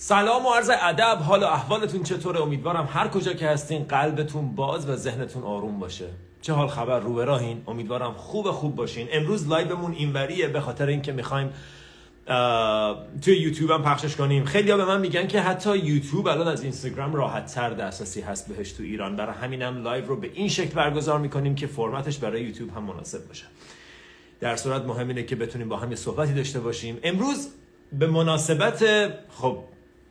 سلام و عرض ادب حال و احوالتون چطوره؟ امیدوارم هر کجا که هستین قلبتون باز و ذهنتون آروم باشه. چه حال خبر؟ رو براهین امیدوارم خوب خوب باشین. امروز live مون اینوریه به خاطر اینکه می‌خوایم توی یوتیوب هم پخشش کنیم. خیلی ها به من میگن که حتی یوتیوب الان از اینستاگرام راحت تر دسترسی هست بهش تو ایران. برای همینم live رو به این شکل برگزار می‌کنیم که فرمتش برای یوتیوب هم مناسب باشه. در صورت مهم اینه که بتونیم با هم یه صحبتی داشته باشیم. امروز به مناسبت خب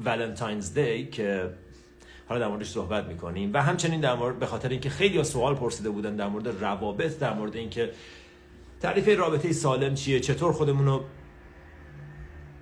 ولنتاینز دی که حالا در موردش صحبت می‌کنیم و همچنین در مورد به خاطر اینکه خیلی سوال پرسیده بودن در مورد روابط در مورد اینکه تعریف رابطه سالم چیه چطور خودمون رو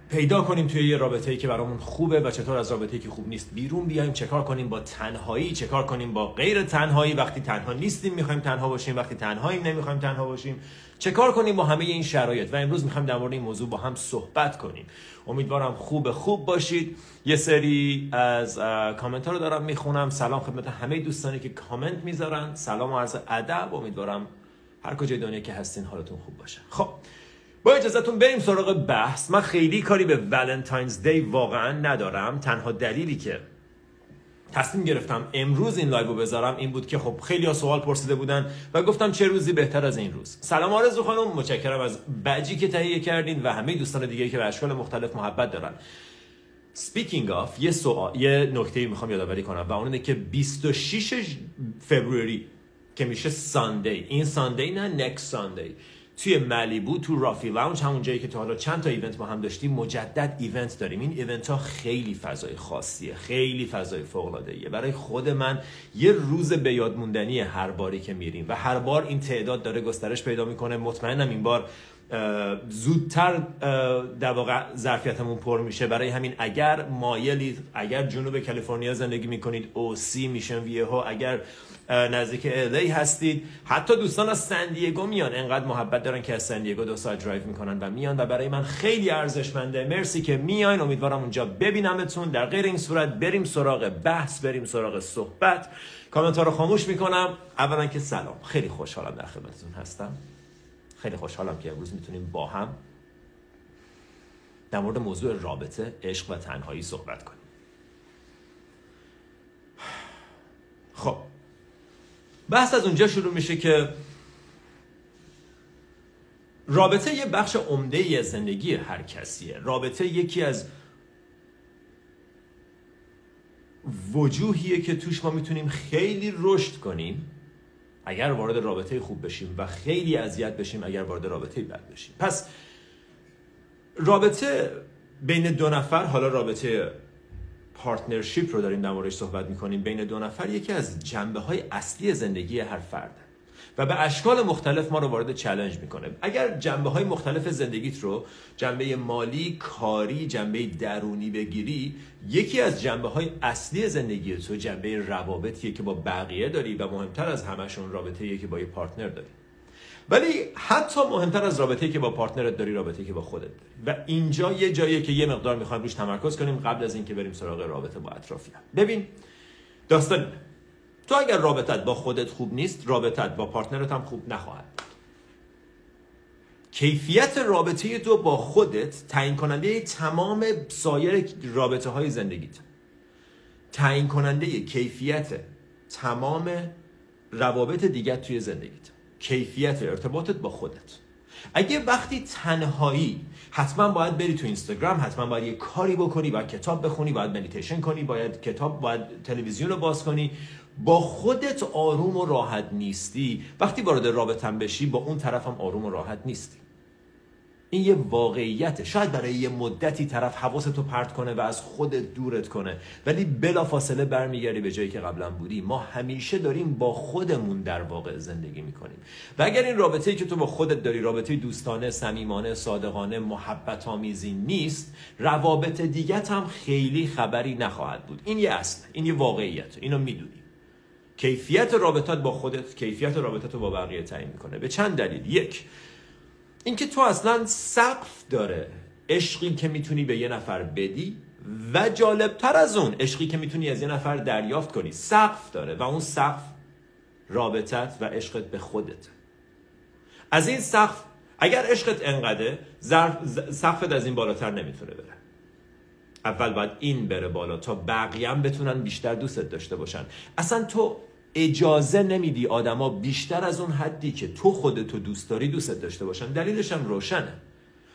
پیدا کنیم توی یه رابطه ای که برامون خوبه و چطور از رابطه ای که خوب نیست بیرون بیایم. چه کار کنیم با تنهایی؟ چه کار کنیم با غیر تنهایی؟ وقتی تنها نیستیم می‌خوایم تنها باشیم. وقتی تنهاییم نمی‌خوایم تنها باشیم. چه کار کنیم با همه این شرایط؟ و امروز می‌خوایم در مورد این موضوع با هم صحبت کنیم. امیدوارم خوب خوب باشید. یه سری از کامنت ها رو دارم می‌خونم. سلام خدمت همه دوستانی که کامنت می‌ذارن. سلام و عرض ادب. امیدوارم هر کجای دنیا که هستین حالتون خوب باشه. خب با اجازهتون بریم سراغ بحث. من خیلی کاری به Valentine's Day واقعا ندارم. تنها دلیلی که تصمیم گرفتم امروز این live بذارم این بود که خب خیلی ها سوال پرسیده بودن و گفتم چه روزی بهتر از این روز. سلام آرزو خانم. متشکرم از بجی که تهیه کردین و همه دوستان دیگه که به اشکال مختلف محبت دارن. speaking of یه سوال یه نکته می‌خوام یادآوری کنم و اون اینه که 26 فوریه که میشه Sunday این Sunday نه next Sunday توی مالیبو تو Raffi Lounge همون جایی که تا حالا چند تا event ما هم داشتیم مجدد event داریم. این event ها خیلی فضای خاصیه خیلی فضای فوق العاده برای خود من یه روز به یاد موندنی هر باری که میریم. و هر بار این تعداد داره گسترش پیدا می‌کنه. مطمئنم این بار زودتر در واقع ظرفیتمون پر میشه. برای همین اگر مایلید اگر جنوب کالیفرنیا زندگی می‌کنید OC Mission Viejo. اگر نزدیک LA هستید. حتی دوستان از سن دیگو میان. انقدر محبت دارن که از سن دیگو دو ساعت درایو می‌کنن و میان و برای من خیلی ارزشمنده. مرسی که میاین. امیدوارم اونجا ببینمتون. در غیر این صورت بریم سراغ بحث بریم سراغ صحبت. کامنت رو خاموش می‌کنم. اولا که سلام. خیلی خوشحالم در خدمتتون هستم. خیلی خوشحالم که امروز می‌تونیم با هم در مورد موضوع رابطه عشق و تنهایی صحبت کنیم. خب بحث از اونجا شروع میشه که رابطه یه بخش عمده ای زندگی هر کسیه. رابطه یکی از وجوهیه که توش ما می‌تونیم خیلی رشد کنیم اگر وارد رابطه خوب بشیم و خیلی اذیت بشیم اگر وارد رابطه بد بشیم. پس رابطه بین دو نفر حالا رابطه partnership رو داریم در موردش صحبت می‌کنیم. بین دو نفر یکی از جنبه های اصلی زندگی هر فرد. و به اشکال مختلف ما رو وارد challenge می‌کنه. اگر جنبه های مختلف زندگیت رو جنبه مالی کاری جنبه درونی بگیری یکی از جنبه های اصلی زندگی تو جنبه روابطیه که با بقیه داری و مهمتر از همشون رابطه که با یه partner داری. ولی حتی مهمتر از رابطه که با partner ت داری رابطه که با خودت داری. و اینجا یه جاییه که یه مقدار می‌خوایم روش تمرکز کنیم قبل از اینکه بریم سراغ رابطه با اطرافیان. ببین داستان تو اگر رابطت با خودت خوب نیست رابطت با partner ت هم خوب نخواهد کیفیت رابطه تو با خودت تعیین کننده تمام سایر رابطه های زندگیت. تعیین کننده کیفیت تمام روابط دیگر توی زندگیت. کیفیت ارتباطت با خودت. اگه وقتی تنهایی حتما باید بری تو اینستاگرام حتما باید یه کاری بکنی باید کتاب بخونی باید مدیتیشن کنی باید کتاب باید تلویزیون رو باز کنی. با خودت آروم و راحت نیستی. وقتی وارد رابطم بشی با اون طرفم آروم و راحت نیستی. این یه واقعیته. شاید برای یه مدتی طرف حواستو پرت کنه و از خودت دورت کنه. ولی بلا فاصله برمیگردی به جایی که قبلا بودی. ما همیشه داریم با خودمون در واقع زندگی می‌کنیم. و اگر این رابطه ای که تو با خودت داری رابطه دوستانه صمیمانه صادقانه محبت آمیزی نیست روابط دیگه هم خیلی خبری نخواهد بود. این یه اصل این یه واقعیت. اینو می‌دونی. کیفیت رابطات با خودت کیفیت رابطت رو با بقیه تعیین می‌کنه. به چند دلیل؟ یک اینکه تو اصلا سقف داره. عشقی که می‌تونی به یه نفر بدی و جالبتر از اون عشقی که می‌تونی از یه نفر دریافت کنی. سقف داره و اون سقف رابطت و عشقت به خودت. از این سقف اگر عشقت انقدره سقفت از این بالاتر نمی‌تونه بره. اول باید این بره بالا تا بقیه هم بتونن بیشتر دوستت داشته باشن. اصلا تو اجازه نمیدی آدما بیشتر از اون حدی که تو خودتو دوست داری دوستت داشته باشن. دلیلش هم روشنه.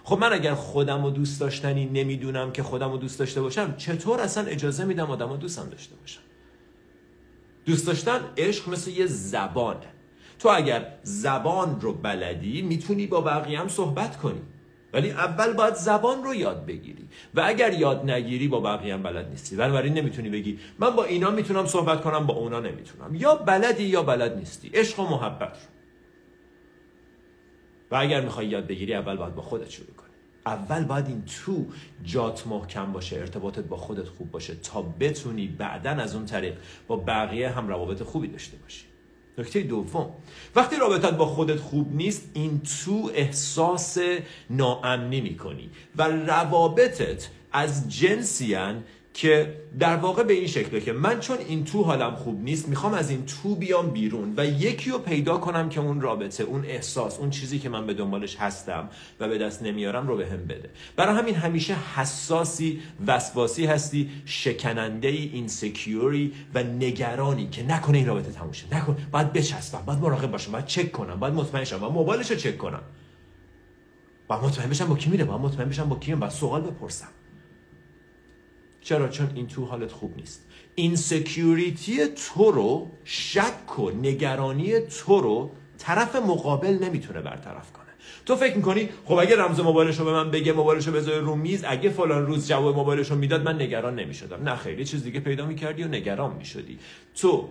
خب من اگر خودم رو دوست داشتنی نمی‌دونم که خودم رو دوست داشته باشم چطور اصلا اجازه میدم آدما دوستم داشته باشم دوست داشتن عشق مثل یه زبانه. تو اگر زبان رو بلدی می‌تونی با بقیه هم صحبت کنی. ولی اول باید زبان رو یاد بگیری. و اگر یاد نگیری با بقیه هم بلد نیستی. بنابراین نمی‌تونی بگی من با اینا می‌تونم صحبت کنم با اونا نمی‌تونم. یا بلدی یا بلد نیستی. عشق و محبت رو. و اگر می‌خوای یاد بگیری اول باید با خودت شروع کنی. اول باید این تو جات محکم باشه ارتباطت با خودت خوب باشه تا بتونی بعدا از اون طریق با بقیه هم روابط خوبی داشته باشی. نکته دوم. وقتی رابطت با خودت خوب نیست این تو احساس ناامنی می‌کنی و روابطت از جنسیان که در واقع به این شکله که من چون این تو حالم خوب نیست می‌خوام از این تو بیام بیرون و یکی رو پیدا کنم که اون رابطه اون احساس اون چیزی که من به دنبالش هستم و به دست نمیارم رو به هم بده. برای همین همیشه حساسی وسواسی هستی شکننده ای insecure ی و نگرانی که نکنه این رابطه تموم شه. نکن. باید بچسبم باید مراقب باشم باید چک کنم باید مطمئن شم باید موبایلش رو چک کنم. باید مطمئن بشم با کی میره باید مطمئن بشم با کیم باید سوال بپرسم. چرا؟ چون این تو حالت خوب نیست. insecurity تو رو شک و نگرانی تو رو طرف مقابل نمی‌تونه برطرف کنه. تو فکر می‌کنی خب اگه رمز موبایلش رو به من بگه موبایلش رو بذاره رو میز اگه فلان روز جواب موبایلش رو می‌داد من نگران نمی‌شدم. نه خیلی چیز دیگه پیدا می‌کردی و نگران می‌شدی. تو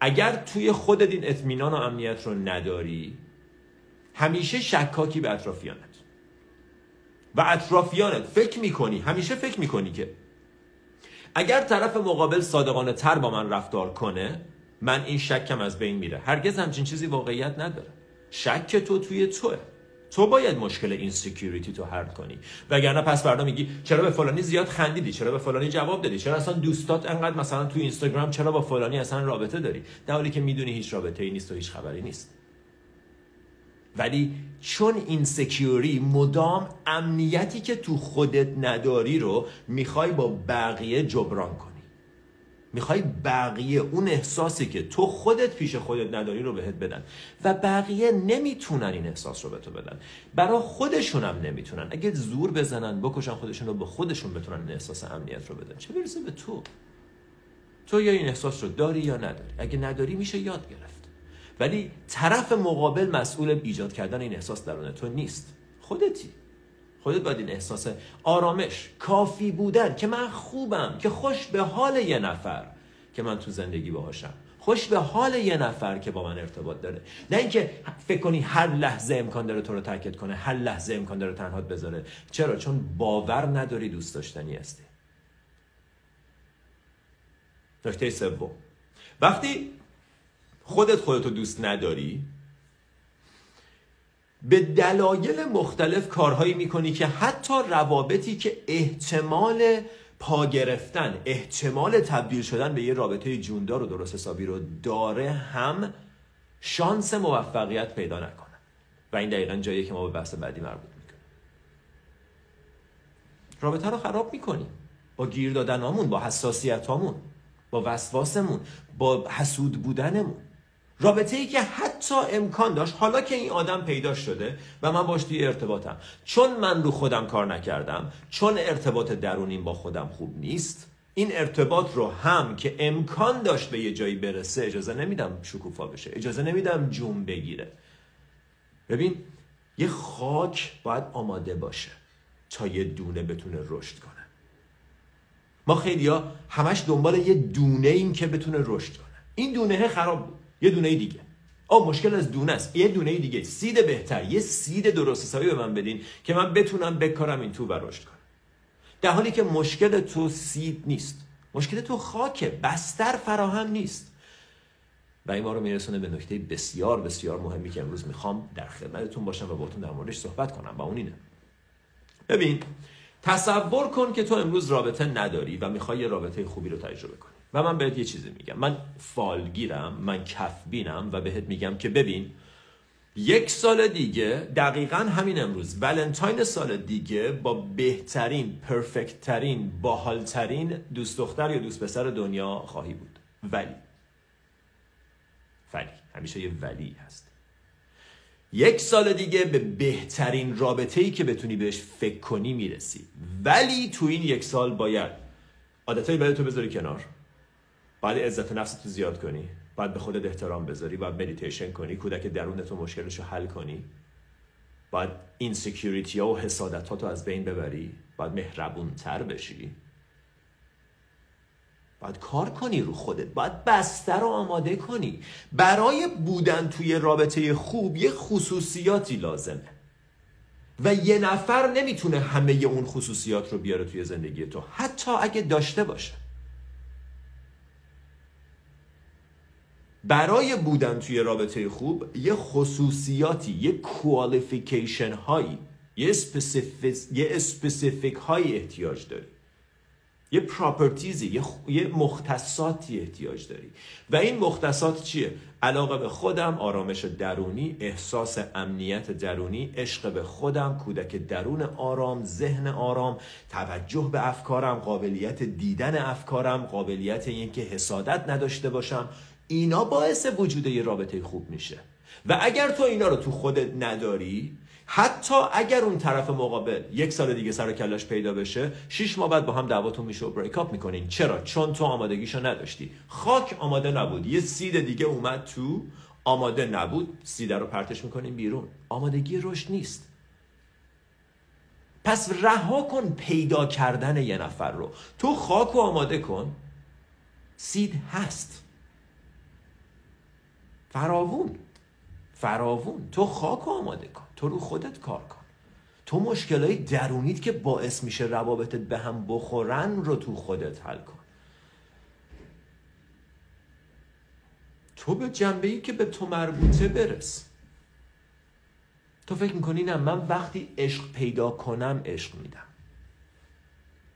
اگر توی خودت این اطمینان و امنیت رو نداری همیشه شکاکی به اطرافیانت. و اطرافیانت فکر می‌کنی همیشه فکر می‌کنی که اگر طرف مقابل صادقانه تر با من رفتار کنه من این شکم از بین میره. هرگز همچین چیزی واقعیت نداره. شک تو توی توه. تو باید مشکل insecurity تو حل کنی. وگرنه پس فردا میگی چرا به فلانی زیاد خندیدی؟ چرا به فلانی جواب دادی؟ چرا اصلا دوستات انقدر مثلا تو اینستاگرام چرا با فلانی اصلا رابطه داری؟ در حالی که می‌دونی هیچ رابطه ای نیست و هیچ خبری نیست. ولی چون insecure ی مدام امنیتی که تو خودت نداری رو می‌خوای با بقیه جبران کنی. می‌خوای بقیه اون احساسی که تو خودت پیش خودت نداری رو بهت بدن و بقیه نمی‌تونن این احساس رو به تو بدن. برا خودشون هم نمی‌تونن. اگه زور بزنن بکشن خودشون رو به خودشون بتونن این احساس امنیت رو بدن. چه برسه به تو؟ تو یا این احساس رو داری یا نداری؟ اگه نداری میشه یاد گرفت. ولی طرف مقابل مسئول ایجاد کردن این احساس درون تو نیست. خودتی. خودت باید این احساس آرامش کافی بودن که من خوبم که خوش به حال یه نفر که من تو زندگی باهاشم. خوش به حال یه نفر که با من ارتباط داره. نه اینکه فکر کنی هر لحظه امکان داره تو رو ترکت کنه هر لحظه امکان داره تنهات بذاره. چرا؟ چون باور نداری دوست داشتنی هستی. نکته سوم. وقتی خودت خودتو دوست نداری؟ به دلایل مختلف کارهایی می‌کنی که حتی روابطی که احتمال پا گرفتن احتمال تبدیل شدن به یه رابطه جوندار و درست حسابی رو داره هم شانس موفقیت پیدا نکنه. و این دقیقا جایی که ما به بحث بعدی مربوط می‌کنیم. رابطه رو خراب می‌کنیم با گیر دادن با حساسیت با وسواسمون با حسود بودنمون. رابطه ای که حتی امکان داشت حالا که این آدم پیدا شده و من باش توی ارتباطم. چون من رو خودم کار نکردم چون ارتباط درونیم با خودم خوب نیست این ارتباط رو هم که امکان داشت به یه جایی برسه اجازه نمیدم شکوفا بشه اجازه نمیدم جون بگیره. ببین یه خاک باید آماده باشه تا یه دونه بتونه رشد کنه. ما خیلی ها همش دنبال یه دونه ایم که بتونه رشد کنه. این دونه خراب بود. یه دونه دیگه. آ مشکل از دونه است. یه دونه دیگه. سید بهتر. یه سید درست حسابی به من بدین که من بتونم بکارم این تو و رشد کنم. در حالی که مشکل تو سید نیست. مشکل تو خاکه بستر فراهم نیست. و این ما رو میرسونه به نکته بسیار بسیار مهمی که امروز می‌خوام در خدمتتون باشم و باتون در موردش صحبت کنم. و اون اینه. ببین تصور کن که تو امروز رابطه نداری و می‌خوای رابطه خوبی رو تجربه کنی. و من بهت یه چیزی میگم. من فالگیرم من کفبینم و بهت میگم که ببین یک سال دیگه دقیقا همین امروز ولنتاین سال دیگه با بهترین پرفکت ترین باحالترین دوست دختر یا دوست پسر دنیا خواهی بود. ولی. ولی. همیشه یه ولی هست. یک سال دیگه به بهترین رابطه ای که بتونی بهش فکر کنی می‌رسی. ولی تو این یک سال باید عادتهای بدتو بذاری کنار. باید عزت نفس تو زیاد کنی باید به خودت احترام بذاری باید مدیتیشن کنی کودک درونتو مشکلش رو حل کنی. باید insecurity ها و حسادت ها تو از بین ببری باید مهربون تر بشی. باید کار کنی رو خودت باید بستر رو آماده کنی. برای بودن توی رابطه خوب یه خصوصیاتی لازمه. و یه نفر نمی‌تونه همه اون خصوصیات رو بیاره توی زندگی تو حتی اگه داشته باشه. برای بودن توی رابطه خوب یه خصوصیاتی یه qualification هایی یه specific هایی احتیاج داری. یه properties ی یه, یه مختصاتی احتیاج داری. و این مختصات چیه؟ علاقه به خودم آرامش درونی احساس امنیت درونی عشق به خودم کودک درون آرام ذهن آرام توجه به افکارم قابلیت دیدن افکارم قابلیت اینکه حسادت نداشته باشم. اینا باعث وجود یه رابطه خوب میشه. و اگر تو اینا رو تو خودت نداری حتی اگر اون طرف مقابل یک سال دیگه سر کلاش پیدا بشه شش ماه بعد با هم دعواتون میشه و بریک اپ می‌کنین. چرا؟ چون تو آمادگیشو نداشتی. خاک آماده نبود. یه سید دیگه اومد تو آماده نبود. سید رو پرتش می‌کنین بیرون. آمادگی رشد نیست. پس رها کن پیدا کردن یه نفر رو. تو خاک و آماده کن. سید هست. فراوون. فراوون. تو خاک آماده کن. تو رو خودت کار کن. تو مشکلای درونیت که باعث میشه روابطت به هم بخورن رو تو خودت حل کن. تو به جنبه ای که به تو مربوطه برس. تو فکر می‌کنی نه من وقتی عشق پیدا کنم عشق میدم.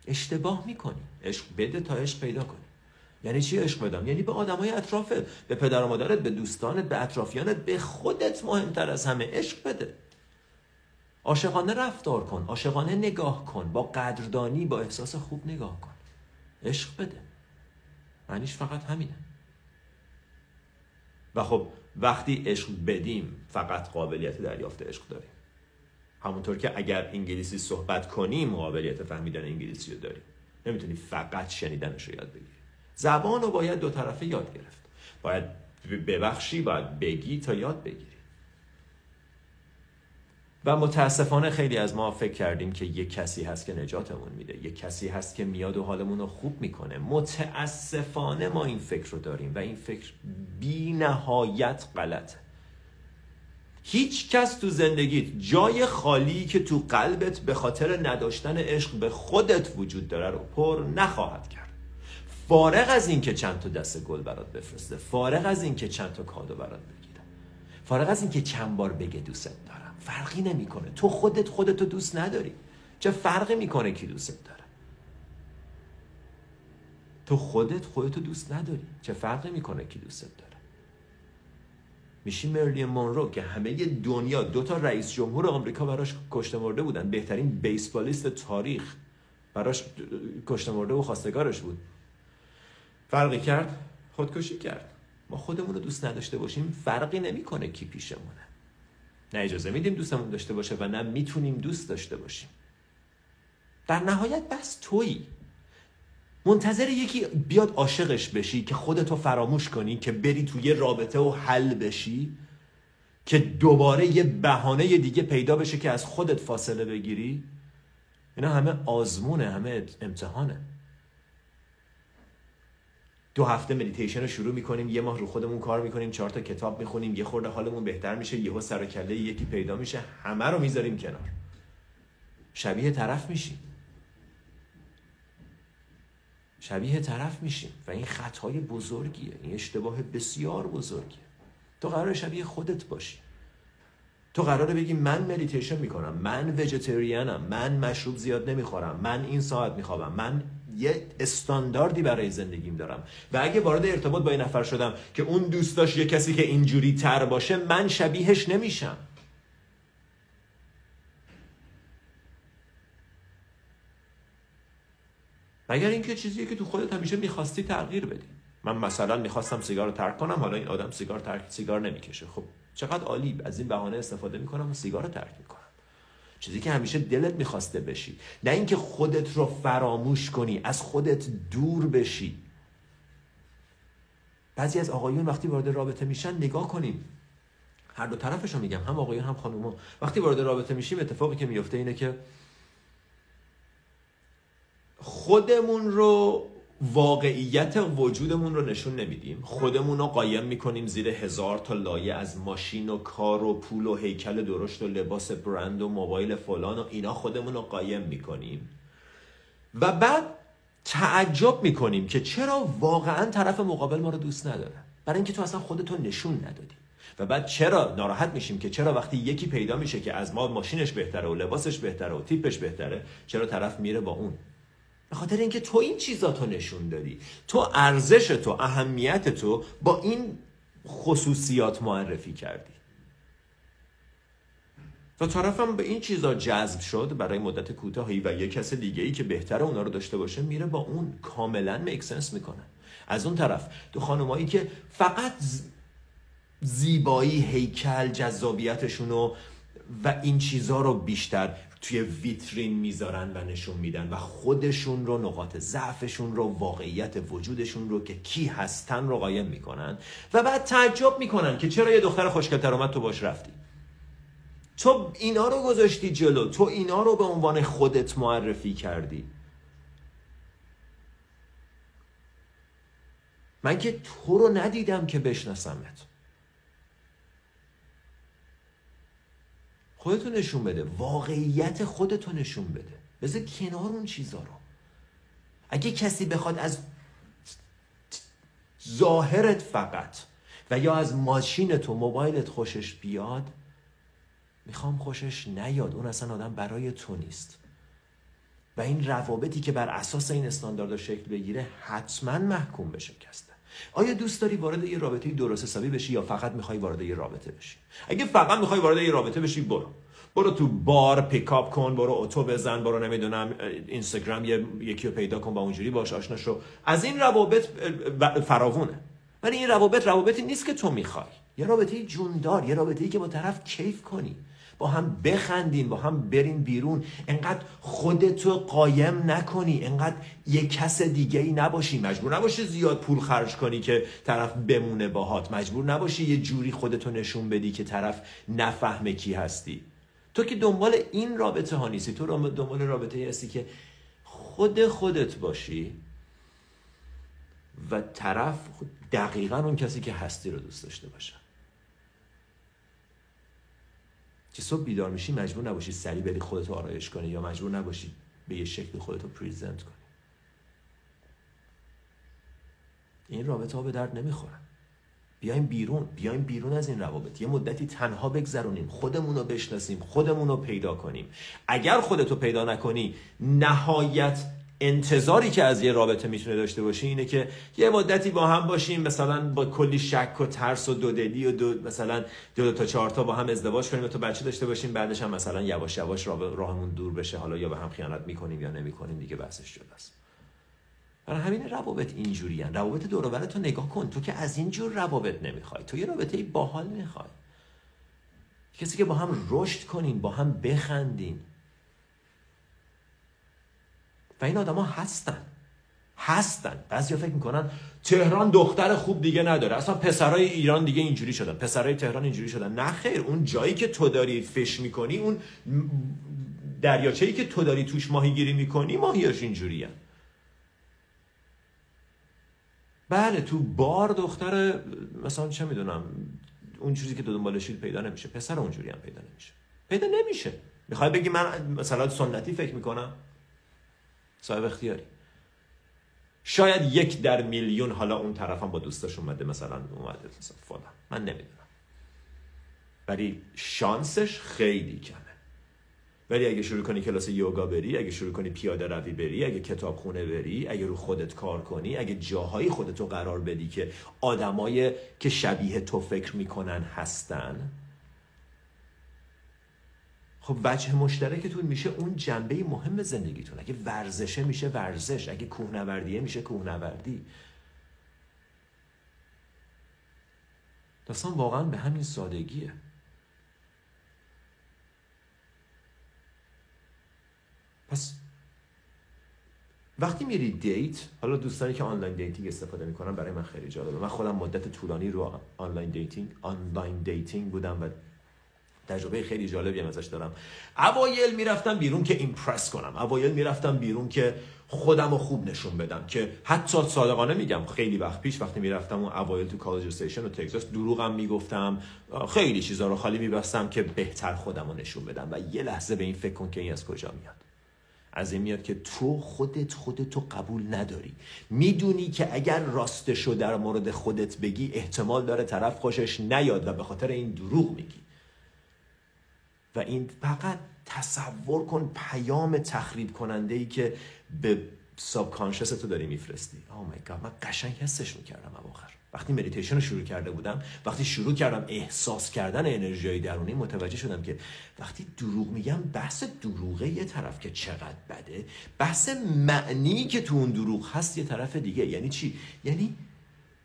اشتباه می‌کنی. عشق بده تا عشق پیدا کنی. یعنی چی عشق بدم؟ یعنی به آدمای اطرافت به پدر و مادرت به دوستانت به اطرافیانت به خودت مهمتر از همه عشق بده. عاشقانه رفتار کن عاشقانه نگاه کن با قدردانی با احساس خوب نگاه کن. عشق بده. معنیش فقط همینه. و خب وقتی عشق بدیم فقط قابلیت دریافت عشق داریم. همونطور که اگر انگلیسی صحبت کنیم قابلیت فهمیدن انگلیسی رو داریم. نمی‌تونی فقط شنیدنش رو یاد بگیری. زبان رو باید دو طرفه یاد گرفت. باید ببخشی باید بگی تا یاد بگیری. و متاسفانه خیلی از ما فکر کردیم که یک کسی هست که نجاتمون میده. یک کسی هست که میاد و حالمون رو خوب می‌کنه. متاسفانه ما این فکر رو داریم و این فکر بی نهایت غلطه. هیچ کس تو زندگیت جای خالی که تو قلبت به خاطر نداشتن عشق به خودت وجود داره رو پر نخواهد کرد. فارغ از اینکه چند تا دست گل برات بفرسته فارغ از اینکه چند تا کادو برات بگیره فارغ از اینکه چند بار بگه دوست دارم. فرقی نمی‌کنه. تو خودت خودتو دوست نداری. چه فرقی می‌کنه کی دوست داره؟ تو خودت خودتو دوست نداری. چه فرقی می‌کنه کی دوست داره؟ میشی مرلی مونرو که همه دنیا دو تا رئیس جمهور آمریکا براش کشته مرده بودن. بهترین بیسبالیست تاریخ براش کشته مرده و خواستگارش بود. فرقی کرد؟ خودکشی کرد. ما خودمون رو دوست نداشته باشیم فرقی نمی‌کنه کی پیشمونه. نه اجازه میدیم دوستمون داشته باشه و نه می‌تونیم دوست داشته باشیم. در نهایت بس تویی. منتظر یکی بیاد عاشقش بشی که خودتو فراموش کنی که بری توی رابطه و حل بشی که دوباره یه بهانه دیگه پیدا بشه که از خودت فاصله بگیری. اینا همه آزمونه همه امتحانه. دو هفته مدیتیشن رو شروع می‌کنیم یه ماه رو خودمون کار می‌کنیم چهار تا کتاب می‌خونیم یه خورده حالمون بهتر میشه یهو سر و کله یکی پیدا میشه همه رو می‌ذاریم کنار. شبیه طرف میشیم. شبیه طرف میشیم و این خطای بزرگیه این اشتباه بسیار بزرگیه. تو قرار شبیه خودت باشی. تو قراره بگی من مدیتیشن می‌کنم من وجتریانم من مشروب زیاد نمی‌خورم من این ساعت میخوابم من یه استانداردی برای زندگیم دارم. و اگه وارد ارتباط با این نفر شدم که اون دوست داشت یه کسی که اینجوری تر باشه من شبیهش نمیشم. مگر اینکه چیزیه که تو خودت همیشه می‌خواستی تغییر بدی؟ من مثلا می‌خواستم سیگار رو ترک کنم حالا این آدم سیگار ترک سیگار نمی‌کشه. خب چقدر عالی. از این بهانه استفاده می‌کنم و سیگار رو ترک می‌کنم. چیزی که همیشه دلت می‌خواسته بشی. نه اینکه خودت رو فراموش کنی از خودت دور بشی. بعضی از آقایون وقتی وارد رابطه میشن نگاه کنیم هر دو طرفش رو میگم. هم آقایون هم خانوما. وقتی وارد رابطه میشیم اتفاقی که میفته اینه که خودمون رو واقعیت وجودمون رو نشون نمیدیم. خودمون رو قایم می‌کنیم زیر هزار تا لایه از ماشین و کار و پول و هیکل درشت و لباس برند و موبایل فلان و اینا خودمون رو قایم می‌کنیم. و بعد تعجب می‌کنیم که چرا واقعا طرف مقابل ما رو دوست نداره. برای اینکه تو اصلا خودتو نشون ندادی. و بعد چرا ناراحت میشیم که چرا وقتی یکی پیدا میشه که از ما ماشینش بهتره و لباسش بهتره و تیپش بهتره چرا طرف میره با اون؟ به خاطر اینکه تو این چیزا تو نشون دادی. تو ارزش تو اهمیت تو با این خصوصیات معرفی کردی. و طرفم به این چیزا جذب شد برای مدت کوتاهی و یه کس دیگه ای که بهتر اونا رو داشته باشه میره با اون کاملا میکسنس می‌کنه. از اون طرف تو خانمایی که فقط زیبایی هیکل جذابیتشون و این چیزها رو بیشتر توی ویترین می‌ذارن و نشون میدن و خودشون رو نقاط ضعفشون رو واقعیت وجودشون رو که کی هستن رو قایم می‌کنن و بعد تعجب می‌کنن که چرا یه دختر خوشگلتر اومد تو باش رفتی. تو اینا رو گذاشتی جلو. تو اینا رو به عنوان خودت معرفی کردی. من که تو رو ندیدم که بشناسمت. خودتو نشون بده. واقعیت خودتو نشون بده. بذار کنار اون چیزا رو. اگه کسی بخواد از ظاهرت فقط و یا از ماشینت و موبایلت خوشش بیاد می‌خوام خوشش نیاد. اون اصلا آدم برای تو نیست. و این روابطی که بر اساس این استاندارد شکل بگیره حتما محکوم به شکسته. آیا دوست داری وارد یه رابطه درست حسابی بشی یا فقط می‌خوای وارد یه رابطه بشی؟ اگه فقط می‌خوای وارد یه رابطه بشی برو. برو تو بار پیکاپ کن برو اتو بزن برو نمی‌دونم اینستاگرام یکی رو پیدا کن با اونجوری باش آشنا شو. از این روابط فراوونه. ولی این روابط روابطی نیست که تو می‌خوای. یه رابطه جوندار یه رابطه ای که با طرف کیف کنی. با هم بخندین با هم برین بیرون. انقدر خودتو قایم نکنی. انقدر یه کس دیگه ای نباشی. مجبور نباشی زیاد پول خرج کنی که طرف بمونه باهات. مجبور نباشی یه جوری خودتو نشون بدی که طرف نفهمه کی هستی. تو که دنبال این رابطه ها نیستی. تو دنبال رابطه هستی که خود خودت باشی و طرف دقیقا اون کسی که هستی رو دوست داشته باشه. که صبح بیدار میشی مجبور نباشی سریع بری خودتو آرایش کنی یا مجبور نباشی به یه شکل خودتو پریزنت کنی. این رابطه ها به درد نمی‌خورن. بیایم بیرون بیایم بیرون از این روابط. یه مدتی تنها بگذرونیم خودمون رو بشناسیم خودمون رو پیدا کنیم. اگر خودتو پیدا نکنی نهایت انتظاری که از یه رابطه می‌تونه داشته باشه اینه که یه مدتی با هم باشیم مثلا با کلی شک و ترس و دودلی و دو مثلا دو, دو تا چهار تا با هم ازدواج کنیم و تو بچه داشته باشیم بعدش هم مثلا یواش یواش راهمون دور بشه. حالا یا به هم خیانت می‌کنیم یا نمی‌کنیم دیگه بحثش جداست برای همین روابط اینجوری هن. روابط دور تو نگاه کن. تو که از اینجور روابط نمی‌خوای. تو یه رابطه باحال می‌خوای کسی که با هم رشد کنین با هم بخندین. و این آدما هستن. هستن. بعضیا فکر می‌کنن تهران دختر خوب دیگه نداره. اصلا پسرای ایران دیگه اینجوری شدن. پسرای تهران اینجوری شدن. نه خیر اون جایی که تو داری فش می‌کنی اون دریاچه‌ای که تو داری توش ماهیگیری می‌کنی ماهیاش اینجوری بله تو بار دختر مثلا چه می‌دونم اون چیزی که دنبالشید پیدا نمیشه. پسر اونجوری هم پیدا نمیشه. پیدا نمیشه. می‌خوای بگی من مثلا سنتی فکر می‌کنم؟ صاحب اختیاری. شاید یک در میلیون حالا اون طرفم با دوستاش اومده مثلا اومده مثلا فلان. من نمی‌دونم. ولی شانسش خیلی کمه. ولی اگه شروع کنی کلاس یوگا بری اگه شروع کنی پیاده روی بری اگه کتابخونه بری اگه رو خودت کار کنی اگه جاهایی خودتو قرار بدی که آدمای که شبیه تو فکر می‌کنن هستن خب وجه مشترکتون میشه اون جنبه مهم زندگیتون. اگه ورزشه میشه ورزش اگه کوهنوردیه میشه کوهنوردی. داستان واقعا به همین سادگیه. پس وقتی میری date حالا دوستانی که online dating استفاده می‌کنن برای من خیلی جالبه. من خودم مدت طولانی رو online dating online dating بودم و تجربه خیلی جالبی هم ازش دارم. اوایل می‌رفتم بیرون که impress کنم. اوایل می‌رفتم بیرون که خودم رو خوب نشون بدم که حتی صادقانه میگم خیلی وقت پیش وقتی می‌رفتم اون اوایل تو College Station و تگزاس دروغم می‌گفتم. خیلی چیزا رو خالی میبستم که بهتر خودم رو نشون بدم. و یه لحظه به این فکر کن که این از کجا میاد. از این میاد که تو خودت خودتو قبول نداری. می‌دونی که اگر راستشو در مورد خودت بگی احتمال داره طرف خوشش نیاد و به خاطر این دروغ میگی. و این فقط تصور کن پیام تخریب کننده ای که به ساب تو داری میفرستی. او مای گاد من قشنگ حسش می‌کردم اواخر وقتی مدیتیشن رو شروع کرده بودم وقتی شروع کردم احساس کردن انرژی درونی متوجه شدم که وقتی دروغ میگم بحث دروغه یه طرف که چقدر بده بحث معنی که تو اون دروغ هست یه طرف دیگه. یعنی چی؟ یعنی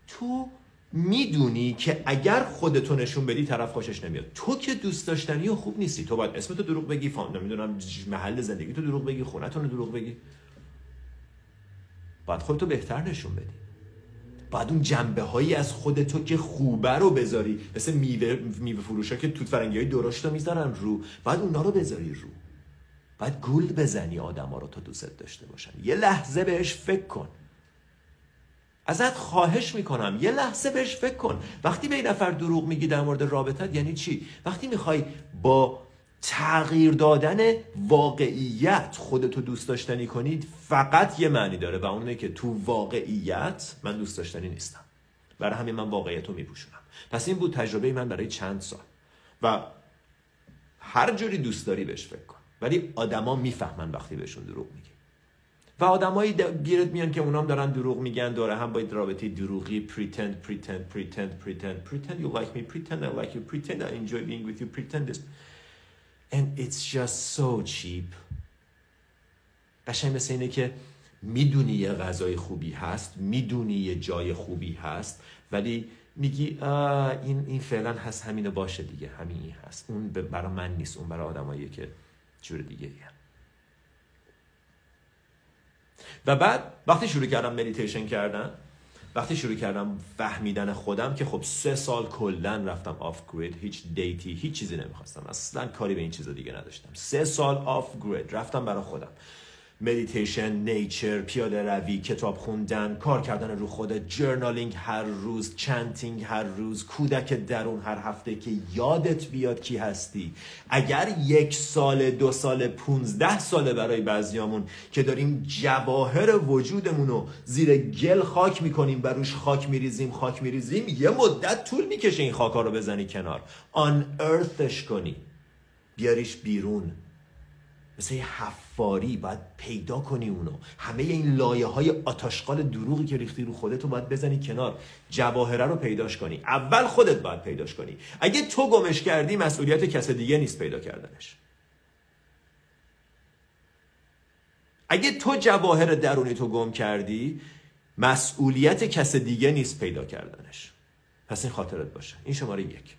تو می‌دونی که اگر خودتو نشون بدی طرف خوشش نمیاد. تو که دوست داشتنی و خوب نیستی. تو باید اسمتو دروغ بگی فان نمی‌دونم محل زندگی تو دروغ بگی خونتون رو دروغ بگی. باید خودتو بهتر نشون بدی. باید اون جنبه هایی از خودتو که خوبه رو بذاری. مثل میوه, میوه فروشا که توت فرنگی های درشت رو می‌ذارن رو. باید اونا رو بذاری رو. باید گول بزنی آدم ها رو تا دوست داشته باشن. یه لحظه بهش فکر کن. ازت خواهش می‌کنم. یه لحظه بهش فکر کن. وقتی به این نفر دروغ میگی در مورد رابطت یعنی چی؟ وقتی می‌خوای با تغییر دادن واقعیت خودتو دوست داشتنی کنید فقط یه معنی داره و اونه که تو واقعیت من دوست داشتنی نیستم. برای همین من واقعیت رو میپوشونم. پس این بود تجربه من برای چند سال. و هر جوری دوست داری بهش فکر کن. ولی آدما می‌فهمن وقتی بهشون دروغ میگی. و آدمایی گیرت میان که اونام دارن دروغ میگن داره هم با رابطه دروغی pretend pretend pretend pretend. Pretend you like me pretend I like you pretend I enjoy being with you pretend this. And it's just so cheap. قشنگ مثل اینه که می‌دونی یه غذای خوبی هست می‌دونی یه جای خوبی هست ولی میگی این این فعلا هست همینو باشه دیگه همین هست. اون برای من نیست اون برای آدمایی که جور دیگه و بعد وقتی شروع کردم مدیتیشن کردن وقتی شروع کردم فهمیدن خودم که خب سه سال کلا رفتم off grid هیچ date ی هیچ چیزی نمی‌خواستم. اصلا کاری به این چیزا دیگه نداشتم. سه سال off grid رفتم برای خودم. مدیتیشن، nature، پیاده روی، کتاب خوندن، کار کردن رو خود، journaling هر روز، chanting هر روز، کودک درون هر هفته که یادت بیاد کی هستی. اگر یک سال، دو سال، پونزده ساله برای بعضیامون که داریم جواهر وجودمون رو زیر گل خاک می‌کنیم و روش خاک میریزیم خاک میریزیم یه مدت طول می‌کشه این خاکا رو بزنی کنار. آن ارثش کنی. بیاریش بیرون. مثل یه حفاری باید پیدا کنی اونو. همه این لایه های آتاشقال دروغی که ریختی رو خودت رو باید بزنی کنار. جواهره رو پیداش کنی. اول خودت باید پیداش کنی. اگه تو گمش کردی مسئولیت کس دیگه نیست پیدا کردنش. اگه تو جواهر درونی تو گم کردی مسئولیت کس دیگه نیست پیدا کردنش. پس این خاطرت باشه. این شماره یک.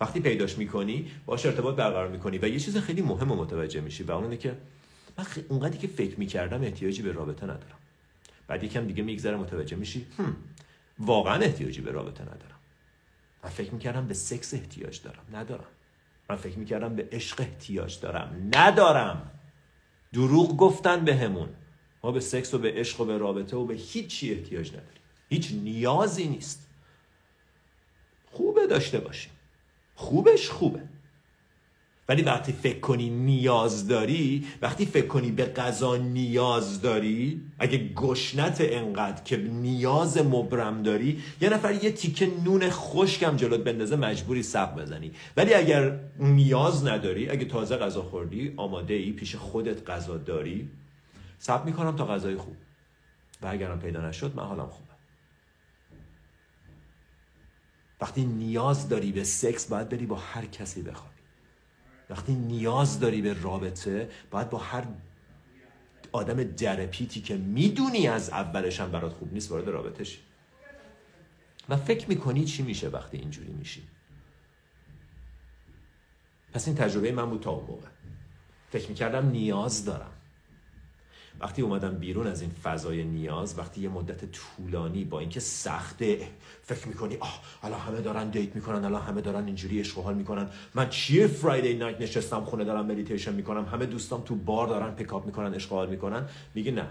وقتی پیداش می‌کنی باش ارتباط برقرار می‌کنی و یه چیز خیلی مهم متوجه میشی و اونه که من. اونقدری که فکر می‌کردم احتیاجی به رابطه ندارم. بعد یکم دیگه میگذره متوجه میشی هم. واقعا احتیاجی به رابطه ندارم. من فکر می‌کردم به سکس احتیاج دارم ندارم. من فکر می‌کردم به عشق احتیاج دارم ندارم. دروغ گفتن به همون ما به سکس و به عشق و به رابطه و به هیچی احتیاج نداریم. هیچ نیازی نیست. خوبه داشته باشیم. خوبش خوبه. ولی وقتی فکر کنی نیاز داری وقتی فکر کنی به غذا نیاز داری اگه گشنت انقدر که نیاز مبرم داری یه نفر یه تیکه نون خشکم جلوت بندازه مجبوری سب بزنی. ولی اگر نیاز نداری اگه تازه غذا خوردی آماده ای پیش خودت غذا داری سب می‌کنم تا غذای خوب. و اگرم پیدا نشد من حالم خوبه. وقتی نیاز داری به سکس باید بری با هر کسی بخوابی وقتی نیاز داری به رابطه باید با هر آدم درپیتی که می‌دونی از اولش هم برات خوب نیست وارد رابطه شی و فکر می‌کنی چی میشه وقتی اینجوری میشی. پس این تجربه من بود تا اون موقع. فکر می‌کردم نیاز دارم. وقتی اومدم بیرون از این فضای نیاز وقتی یه مدت طولانی با اینکه سخته فکر می‌کنی آه الان همه دارن date می‌کنن الان همه دارن اینجوری عشق حال می‌کنن. من چیه Friday night نشستم خونه دارم مدیتیشن می‌کنم همه دوستام تو بار دارن pick up می‌کنن عشق حال می‌کنن؟ میگه نه.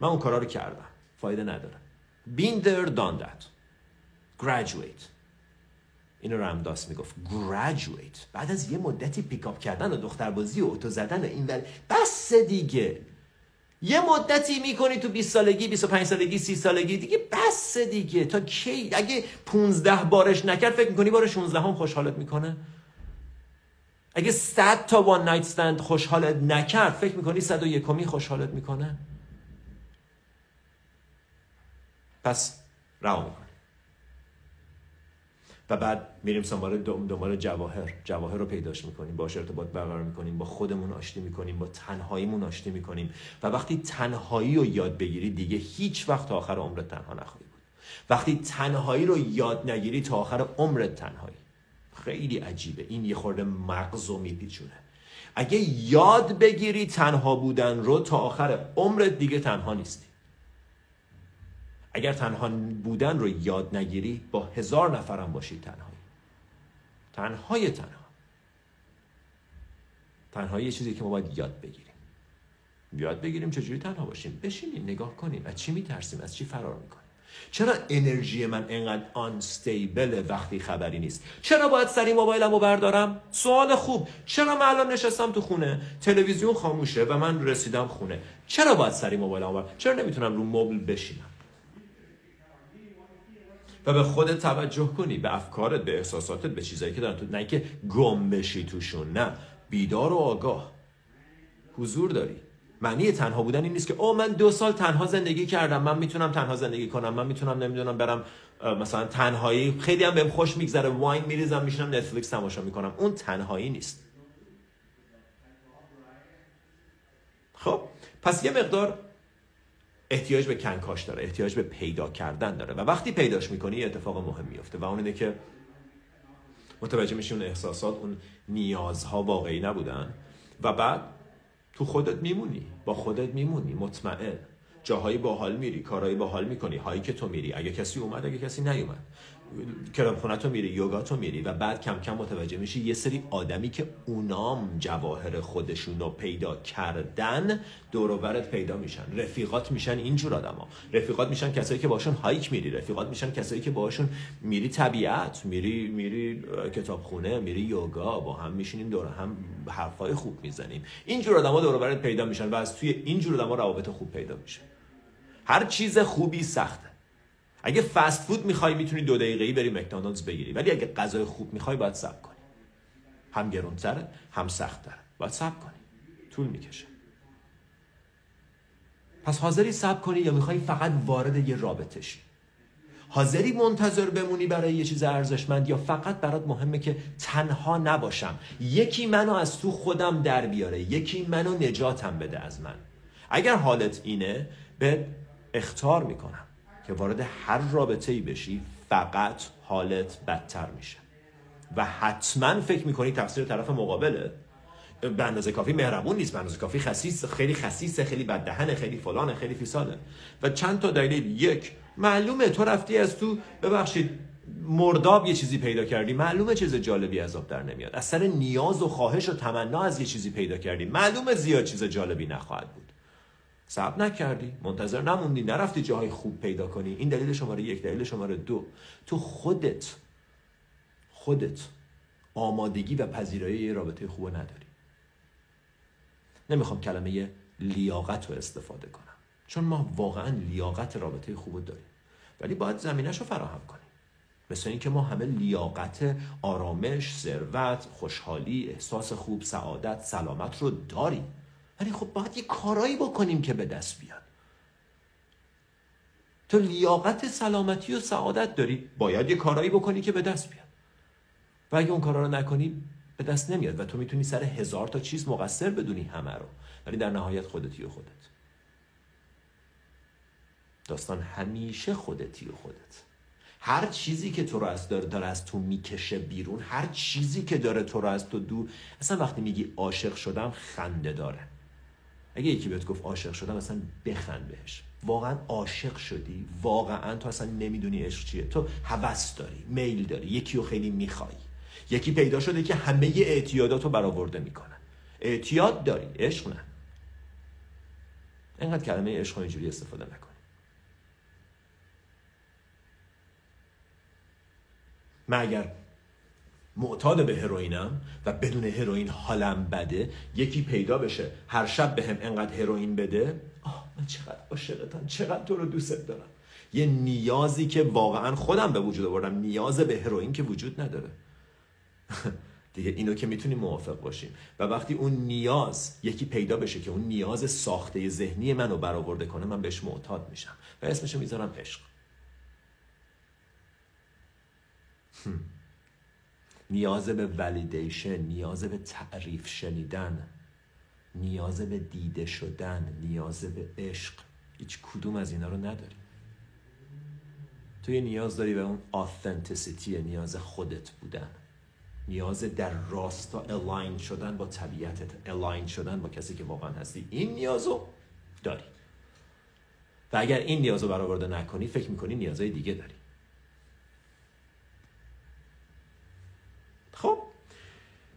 من اون کارا رو کردم. فایده نداره. Been there done that. Graduate. اینو رمداس می‌گفت. Graduate. بعد از یه مدتی پیکاپ کردن و دختربازی و اتو زدن و این بس دیگه. یه مدتی می‌کنی تو 20 سالگی 25 سالگی 30 سالگی دیگه بس دیگه. تا کی؟ اگه 15 بارش نکرد فکر می‌کنی بار 16 هم خوشحالت می‌کنه؟ اگه 100 تا وان نایت استند خوشحالت نکرد فکر می‌کنی 101 کمی خوشحالت می‌کنه؟ پس می‌کنه و بعد میریم سنبال دنبال جواهر. جواهر رو پیداش می‌کنیم باش ارتباط برقرار می‌کنیم با خودمون آشتی می‌کنیم با تنهاییمون آشتی می‌کنیم. و وقتی تنهایی رو یاد بگیری دیگه هیچ وقت تا آخر عمرت تنها نخواهی بود. وقتی تنهایی رو یاد نگیری تا آخر عمرت تنهایی. خیلی عجیبه. این یه خورده مغزو میپیچونه. اگه یاد بگیری تنها بودن رو تا آخر عمرت دیگه تنها نیستی. اگر تنها بودن رو یاد نگیری با هزار نفرم باشی تنهایی. تنهای تنها. تنهایی یه چیزی که ما باید یاد بگیریم. یاد بگیریم چجوری تنها باشیم؟ بشینیم نگاه کنیم. از چی میترسیم؟ از چی فرار می‌کنیم؟ چرا انرژی من انقدر آنستیبل وقتی خبری نیست؟ چرا باید سری موبایلم رو بردارم؟ سوال خوب. چرا من الان نشستم تو خونه؟ تلویزیون خاموشه و من رسیدم خونه. چرا باید سری موبایلم بردارم؟ چرا نمی‌تونم رو مبل بشینم؟ و به خودت توجه کنی به افکارت به احساساتت به چیزایی که دارن تو نه که گم بشی توشون نه. بیدار و آگاه. حضور داری. معنی تنها بودن این نیست که او من دو سال تنها زندگی کردم من می‌تونم تنها زندگی کنم من می‌تونم نمی‌دونم برم مثلا تنهایی خیلی هم بهم خوش میگذره واین میریزم میشنم نتفلیکس تماشا می‌کنم. اون تنهایی نیست. خب پس یه مقدار احتیاج به کنکاش داره احتیاج به پیدا کردن داره. و وقتی پیداش می‌کنی یه اتفاق مهم میفته و اون اینه که متوجه میشی اون احساسات اون نیازها واقعی نبودن و بعد تو خودت میمونی با خودت میمونی مطمئن. جاهایی باحال میری کارهایی باحال می‌کنی هایی که تو میری. اگه کسی اومد اگه کسی نیومد. کرم تو میری یوگا تو میری و بعد کم کم متوجه میشی یه سری آدمی که اونام جواهر خودشون رو پیدا کردن دوروبرت پیدا میشن. رفیقات میشن اینجور آدما. رفیقات میشن کسایی که باشون هایک میری. رفیقات میشن کسایی که باشون میری طبیعت میری میری کتابخونه میری یوگا با هم میشینیم دور هم حرفای خوب می‌زنیم. اینجور آدما دوروبرت پیدا میشن و از توی اینجور آدما روابط خوب پیدا میشه. هر چیز خوبی سخته. اگه فست فود می‌خوای می‌تونی دو دقیقه‌ای بری مکدونالدز بگیری. ولی اگه غذای خوب می‌خوای باید صبر کنی. هم گرونتره هم سختتره. باید صبر کنی. طول می‌کشه. پس حاضری صبر کنی یا می‌خوای فقط وارد یه رابطه شی؟ حاضری منتظر بمونی برای یه چیز ارزشمند یا فقط برات مهمه که تنها نباشم؟ یکی منو از تو خودم در بیاره. یکی منو نجاتم بده از من. اگر حالت اینه به اختار می‌کنم. که وارد هر رابطه ای بشی فقط حالت بدتر میشه. و حتما فکر می‌کنی تقصیر طرف مقابله. به اندازه کافی مهربون نیست به اندازه کافی خسیس خیلی خسیسه خیلی بددهنه خیلی فلانه خیلی فیساله و چند تا دلیل یک معلومه تو رفتی از تو ببخشید مرداب یه چیزی پیدا کردی. معلومه چیز جالبی از آب در نمیاد. از نیاز و خواهش و تمنا از یه چیزی پیدا کردی. معلومه زیاد چیز جالبی نخواهد بود. صبر نکردی. منتظر نموندی. نرفتی جاهای خوب پیدا کنی. این دلیل شماره یک دلیل شماره دو. تو خودت خودت آمادگی و پذیرایی یه رابطه خوب نداری. نمی‌خوام کلمه لیاقت رو استفاده کنم. چون ما واقعا لیاقت رابطه خوب داریم. ولی باید زمینش رو فراهم کنیم. مثل اینکه ما همه لیاقت آرامش، ثروت، خوشحالی، احساس خوب، سعادت، سلامت رو داریم. ولی خب باید یه کارایی بکنیم که به دست بیاد. تو لیاقت سلامتی و سعادت داری باید یه کارایی بکنی که به دست بیاد. و اگه اون کارا رو نکنی به دست نمیاد و تو می‌تونی سر هزار تا چیز مقصر بدونی همه رو ولی در نهایت خودتی و خودت. داستان همیشه خودتی و خودت. هر چیزی که تو رو از داره, داره از تو می‌کشه بیرون هر چیزی که داره تو رو از تو دور اصلا وقتی میگی عاشق شدم خنده داره. اگه یکی بهت گفت عاشق شدم اصلا بخند بهش. واقعا عاشق شدی؟ واقعا؟ تو اصلا نمی‌دونی عشق چیه. تو هوس داری میل داری یکی رو خیلی می‌خوای. یکی پیدا شده که همه اعتیادات رو برآورده می‌کنن اعتیاد داری عشق نه. اینقدر کلمه عشق اینجوری استفاده نکن. من اگر معتاد به هروئینم و بدون هروئین حالم بده یکی پیدا بشه. هر شب به هم انقدر هروئین بده. آه من چقدر عاشقتم چقدر تو رو دوست دارم. یه نیازی که واقعا خودم به وجود آوردم نیاز به هروئین که وجود نداره. دیگه اینو که می‌تونیم موافق باشیم. و وقتی اون نیاز یکی پیدا بشه که اون نیاز ساخته ذهنی منو برآورده کنه من بهش معتاد میشم. و اسمشو می‌ذارم عشق. نیاز به validation نیاز به تعریف شنیدن نیاز به دیده شدن نیاز به عشق هیچ کدوم از اینا رو نداری. تو یه نیاز داری به اون authenticity نیاز خودت بودن. نیاز در راستا align شدن با طبیعتت. align شدن با کسی که واقعا هستی. این نیازو داری. و اگر این نیازو برآورده نکنی فکر می‌کنی نیازهای دیگه داری خب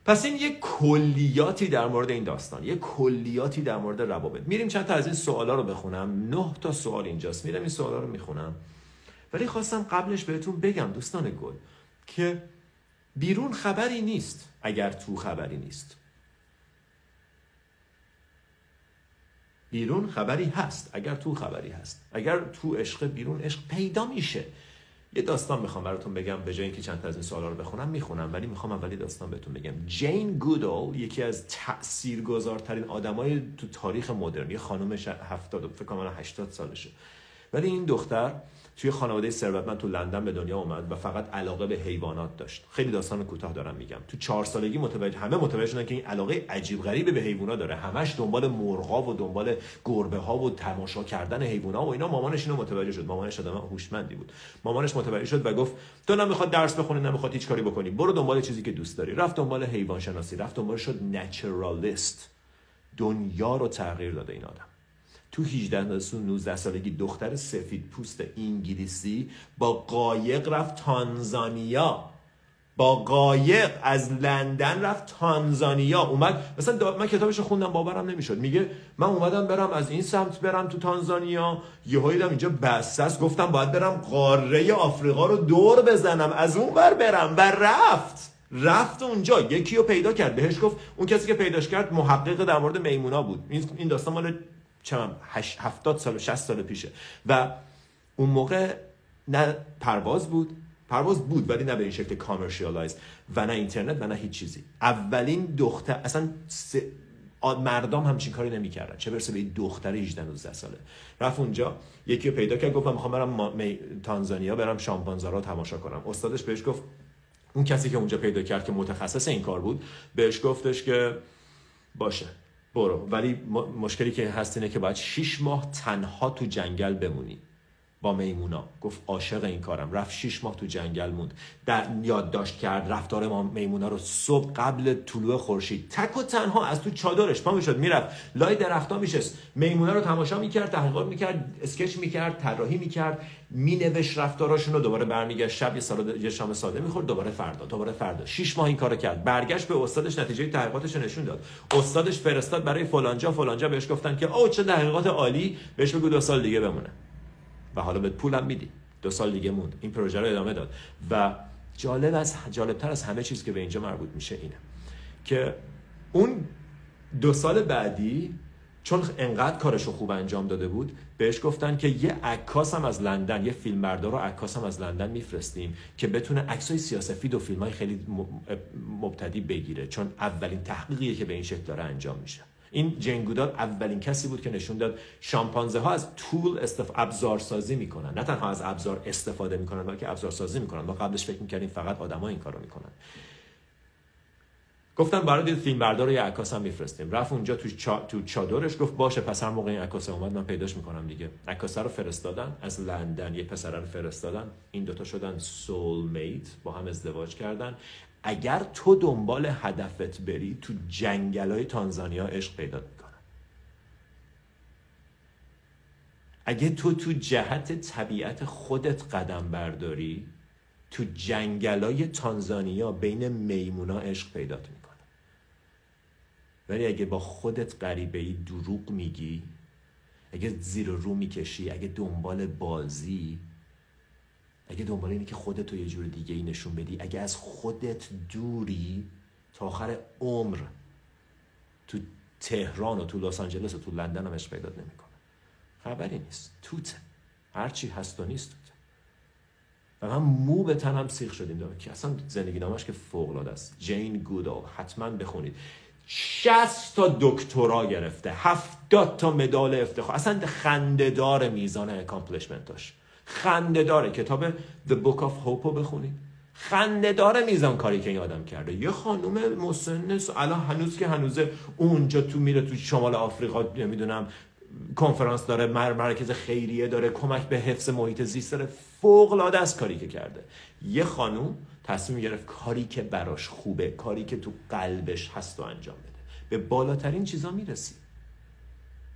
پس این یه کلیاتی در مورد این داستان یه کلیاتی در مورد روابط. میریم چند تا از این سوالا رو بخونم. نه تا سوال اینجاست. میرم این سوالا رو می‌خونم. ولی خواستم قبلش بهتون بگم دوستان گل که بیرون خبری نیست اگر تو خبری نیست. بیرون خبری هست اگر تو خبری هست. اگر تو عشق بیرون عشق پیدا میشه. یه داستان می‌خوام براتون بگم به جای اینکه چند تا از این سوالا رو بخونم می‌خونم ولی می‌خوام اولی داستان بهتون بگم. جین گودال یکی از تاثیرگذارترین آدمای تو تاریخ مدرن یه خانم 70 فکر کنم 80 سالشه. ولی این دختر توی خانواده ثروتمند تو لندن به دنیا اومد و فقط علاقه به حیوانات داشت. خیلی داستان کوتاه دارم میگم. تو چهار سالگی متوجه همه متوجه شدن که این علاقه عجیب غریبی به حیوانات داره. همش دنبال مرغا و دنبال گربه ها و تماشا کردن حیوانات و اینا. مامانش اینو متوجه شد. مامانش آدم هوشمندی بود. مامانش متوجه شد و گفت تو نمی‌خواد درس بخونی نمی‌خواد هیچ کاری بکنی. برو دنبال چیزی که دوست داری. رفت دنبال حیوان شناسی رفت دنبال شد نچرالیست دنیا رو تغییر داده این آدم. تو 18 تا 19 سالگی دختر سفید پوست انگلیسی با قایق رفت تانزانیا. با قایق از لندن رفت تانزانیا. اومد مثلا من کتابش رو خوندم باورم نمی‌شد. میگه من اومدم برم از این سمت برم تو تانزانیا. یهو دیدم اینجا بسس گفتم باید برم قاره آفریقا رو دور بزنم. از اون بر برم. و رفت. رفت اونجا. یکی رو پیدا کرد. بهش گفت اون کسی که پیداش کرد محقق در مورد میمونا بود. این داستان مال چم 70 سال و 60 سال پیشه. و اون موقع نه پرواز بود پرواز بود ولی نه به این شکل کامرشیالایز و نه اینترنت و نه هیچ چیزی. اولین دختر اصلا مردم همچین کاری نمی‌کردن. چه برسه به دختر 18 19 ساله. رفت اونجا یکی رو پیدا کرد گفت من می‌خوام برم تانزانیا برم شامپانزارا تماشا کنم. استادش بهش گفت اون کسی که اونجا پیدا کرد که متخصص این کار بود بهش گفتش که باشه. برو. ولی مشکلی که هست اینه که باید 6 ماه تنها تو جنگل بمونی. با میمونا. گفت عاشق این کارم. رفت 6 ماه تو جنگل موند. در یادداشت کرد رفتار ما میمونا رو صبح قبل طلوع خورشید. تک و تنها از تو چادرش پا می‌شد می‌رفت. لای درختا میشست. میمونا رو تماشا می‌کرد تحقیقات می‌کرد اسکچ می‌کرد طراحی می‌کرد. مینوشت رفتاراشون رو دوباره برمیگشت. شب یه سال یه شام ساده می‌خورد دوباره فردا دوباره فردا. 6 ماه این کارو کرد. برگشت به استادش نتیجه تحقیقاتش نشون داد. استادش فرستاد برای فلانجا. فلانجا بهش گفتن که او چه تحقیقات عالی. بهش بگو دو سال دیگه بمونه. و حالا به پولم میدی. دو سال دیگه موند. این پروژه رو ادامه داد. و جالب از جالبتر از همه چیز که به اینجا مربوط میشه اینه که اون دو سال بعدی چون انقدر کارشو خوب انجام داده بود بهش گفتن که یه عکاس هم از لندن یه فیلمبردار و عکاس هم از لندن میفرستیم که بتونه عکسای سیاسفید و فیلم های خیلی مبتدی بگیره چون اولین تحقیقیه که به این شکل داره انجام میشه. این جنگودار اولین کسی بود که نشون داد شامپانزه ها از طول استف... ابزار سازی می‌کنن. نه تنها از ابزار استفاده می‌کنن بلکه ابزار سازی می‌کنن. ما قبلش فکر می‌کردیم فقط آدما این کارو می‌کنن. گفتن برای فیلم بردار یه عکاس هم میفرستیم. رفت اونجا تو, چا... تو چادرش گفت باشه پس هر موقع این عکاس اومد من پیداش می‌کنم دیگه. عکاس رو فرستادن از لندن یه پسر رو فرستادن. این دوتا شدن سول میت با هم ازدواج کردن. اگر تو دنبال هدفت بری تو جنگل های تانزانیا عشق پیدا می‌کنن. اگه تو تو جهت طبیعت خودت قدم برداری تو جنگل های تانزانیا بین میمونا عشق پیدا می‌کنه ولی اگه با خودت غریبه ای دروغ میگی اگه زیر رو می‌کشی اگه دنبال بازی اگه دنبال اینه که خودت تو یه جور دیگه ای نشون بدی اگه از خودت دوری تا آخر عمر تو تهران و تو لس آنجلس و تو لندن هم پیدا نمی‌کنه. خبری نیست. توته. هرچی هست و نیست توته. و من مو به تنم سیخ شدیم دارم. که اصلا زندگی نامش که فوق العاده است. جین گودال حتما بخونید. 60 تا دکترا گرفته. 70 تا مدال افتخار. اصلا خندهدار میزان اکامپلیشمنتاش خندهداره کتاب The Book of Hope رو بخونید. خندهدار میزان کاری که این آدم کرده. یه خانوم مسن الان هنوز که هنوزه اونجا تو میره تو شمال آفریقا نمی‌دونم کنفرانس داره مرکز خیریه داره کمک به حفظ محیط زیست داره. فوق العاده است کاری که کرده. یه خانوم تصمیم گرفت کاری که براش خوبه کاری که تو قلبش هست و انجام بده. به بالاترین چیزا می‌رسی.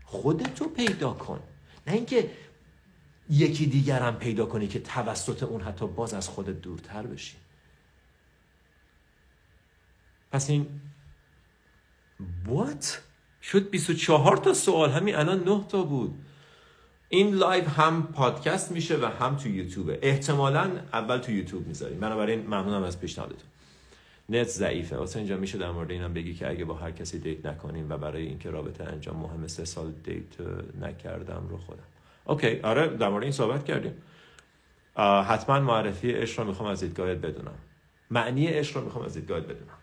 خودتو پیدا کن. نه اینکه یکی دیگرم پیدا کنی که توسط اون حتی باز از خودت دورتر بشی. پس این what? شد 24 تا سوال. همین الان 9 تا بود. این live هم پادکست میشه و هم تو یوتیوبه. احتمالا اول تو یوتیوب می‌ذاریم بنابراین ممنونم از پیشنهادتون. نت ضعیفه. واسه اینجا میشه در مورد اینم بگی که اگه با هر کسی date نکنیم و برای اینکه رابطه انجام مهمه سه سال date نکردم رو خودم. okay آره در مورد این صحبت کردیم. حتما معرفی عشق رو می‌خوام از دیدگاهت بدونم. معنی عشق رو می‌خوام از دیدگاهت بدونم.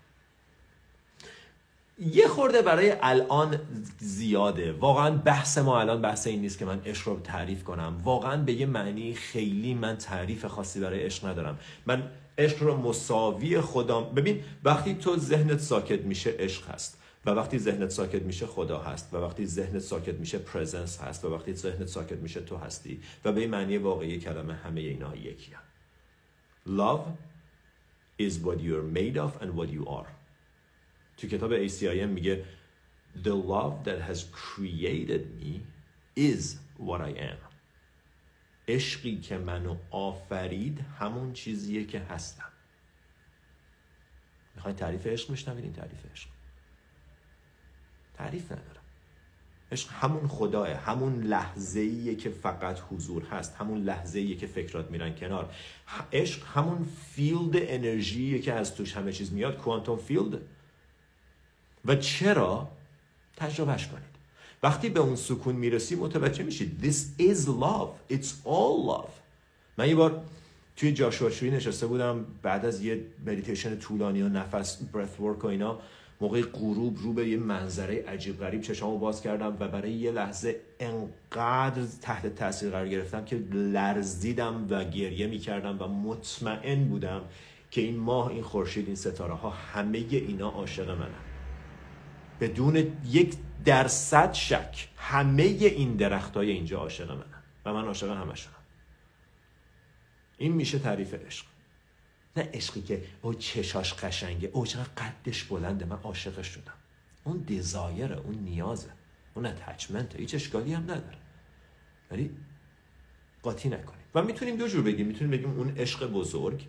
یه خورده برای الان زیاده. واقعا بحث ما الان بحث این نیست که من عشق رو تعریف کنم. واقعا به یه معنی خیلی من تعریف خاصی برای عشق ندارم. من عشق رو مساوی خودم ببین وقتی تو ذهنت ساکت میشه عشق هست. و وقتی ذهنت ساکت میشه خدا هست و وقتی ذهنت ساکت میشه پرزنس هست و وقتی ذهنت ساکت میشه تو هستی و به این معنی واقعی کلمه همه اینا یکی هم. Love is what you're made of and what you are. تو کتاب ACIM میگه The love that has created me is what I am. عشقی که منو آفرید همون چیزیه که هستم. می‌خواین تعریف عشق میشنوید این تعریف عشق. تعریف ندارم. عشق همون خداه همون لحظه که فقط حضور هست همون لحظه که فکرات میرن کنار. عشق همون field انرژیه که از توش همه چیز میاد quantum field. و چرا؟ تجربهش کنید. وقتی به اون سکون می‌رسی متوجه میشید. This is love. It's all love. من یه بار توی جاشواشوی نشسته بودم بعد از یه مدیتیشن طولانی و نفس breathwork و اینا موقع غروب رو به یه منظره عجیب غریب چشامو باز کردم و برای یه لحظه انقدر تحت تاثیر قرار گرفتم که لرزیدم و گریه می‌کردم و مطمئن بودم که این ماه این خورشید این ستاره ها همه اینا عاشق منن. بدون یک درصد شک همه این درخت های اینجا عاشق منن و من عاشق همشونم. این میشه تعریف عشق. نه عشقی که او چشاش قشنگه او چقدر قدش بلنده من عاشقش شدم. اون دیزایره اون نیازه اون اتچمنته هیچ اشکالی هم نداره. ولی قاطی نکنیم. و می‌تونیم دو جور بگیم. می‌تونیم بگیم اون عشق بزرگ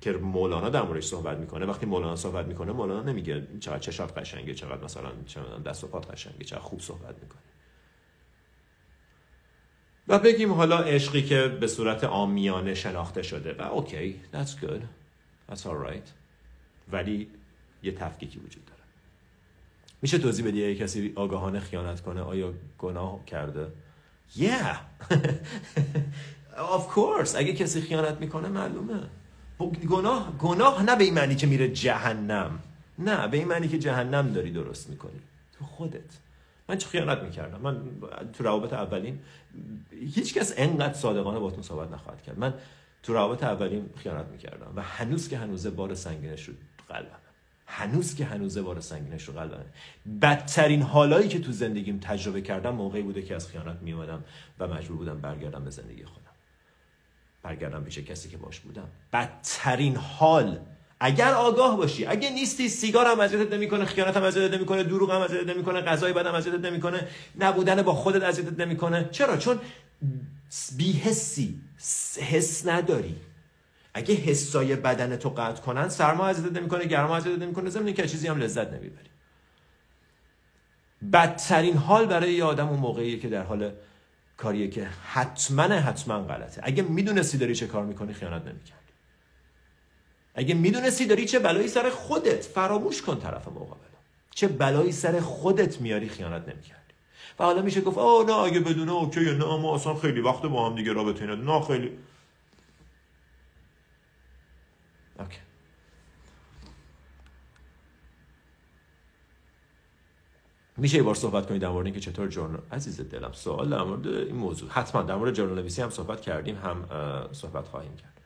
که مولانا در موردش صحبت می‌کنه. وقتی مولانا صحبت می‌کنه مولانا نمیگه چقدر چشات قشنگه چقدر مثلا دست و پات قشنگه چقدر خوب صحبت می‌کنه. و بگیم حالا عشقی که به صورت آمیانه شناخته شده و اوکی that's good. That's alright ولی یه تفکیکی وجود داره. میشه توضیح بدی یه کسی آگاهانه خیانت کنه؟ آیا گناه کرده؟ Yeah. Of course. اگه کسی خیانت می‌کنه معلومه. گناه گناه نه به این معنی که میره جهنم. نه به این معنی که جهنم داری درست می‌کنی. تو خودت. من چه خیانت می‌کردم؟ من تو روابط اولین هیچ کس انقدر صادقانه باتون صحبت نخواهد کرد. من تو روابط اولین خیانت می‌کردم و هنوز که هنوزه بار سنگینش رو قلبم هنوز که هنوزه بار سنگینش رو قلبم بدترین حالایی که تو زندگیم تجربه کردم موقعی بوده که از خیانت میومدم و مجبور بودم برگردم به زندگی خودم. برگردم پیش کسی که باش بودم. بدترین حال اگر آگاه باشی اگه نیستی سیگار هم اذیتت نمی‌کنه خیانت هم اذیتت نمی‌کنه دروغ هم اذیتت نمی‌کنه غذای بدم اذیتت نمی‌کنه نبودن با خودت اذیتت نمی‌کنه. چرا؟ چون بیهسی حس نداری. اگه حسای بدن تو قطع کنن سرما اذیتت نمی‌کنه گرما اذیتت نمی‌کنه ضمن که چیزی هم لذت نمی‌بری. بدترین حال برای یه آدم اون موقعیه که در حال کاریه که حتما حتما غلطه. اگه می‌دونستی داری چه کار می‌کنی خیانت نمی‌کردی اگه می‌دونستی داری چه بلایی سر خودت فراموش کن طرف مقابل. چه بلایی سر خودت میاری خیانت نمی‌کردی. و حالا میشه گفت آه نه اگه بدونه اوکی نه ما اصلا خیلی وقت با هم دیگه رابطه اینا نه خیلی. اوکی. میشه یه بار صحبت کنید در مورد اینکه چطور جورنال عزیز دلم سوال در مورد این موضوع. حتما در مورد جورنال نویسی هم صحبت کردیم هم صحبت خواهیم کرد.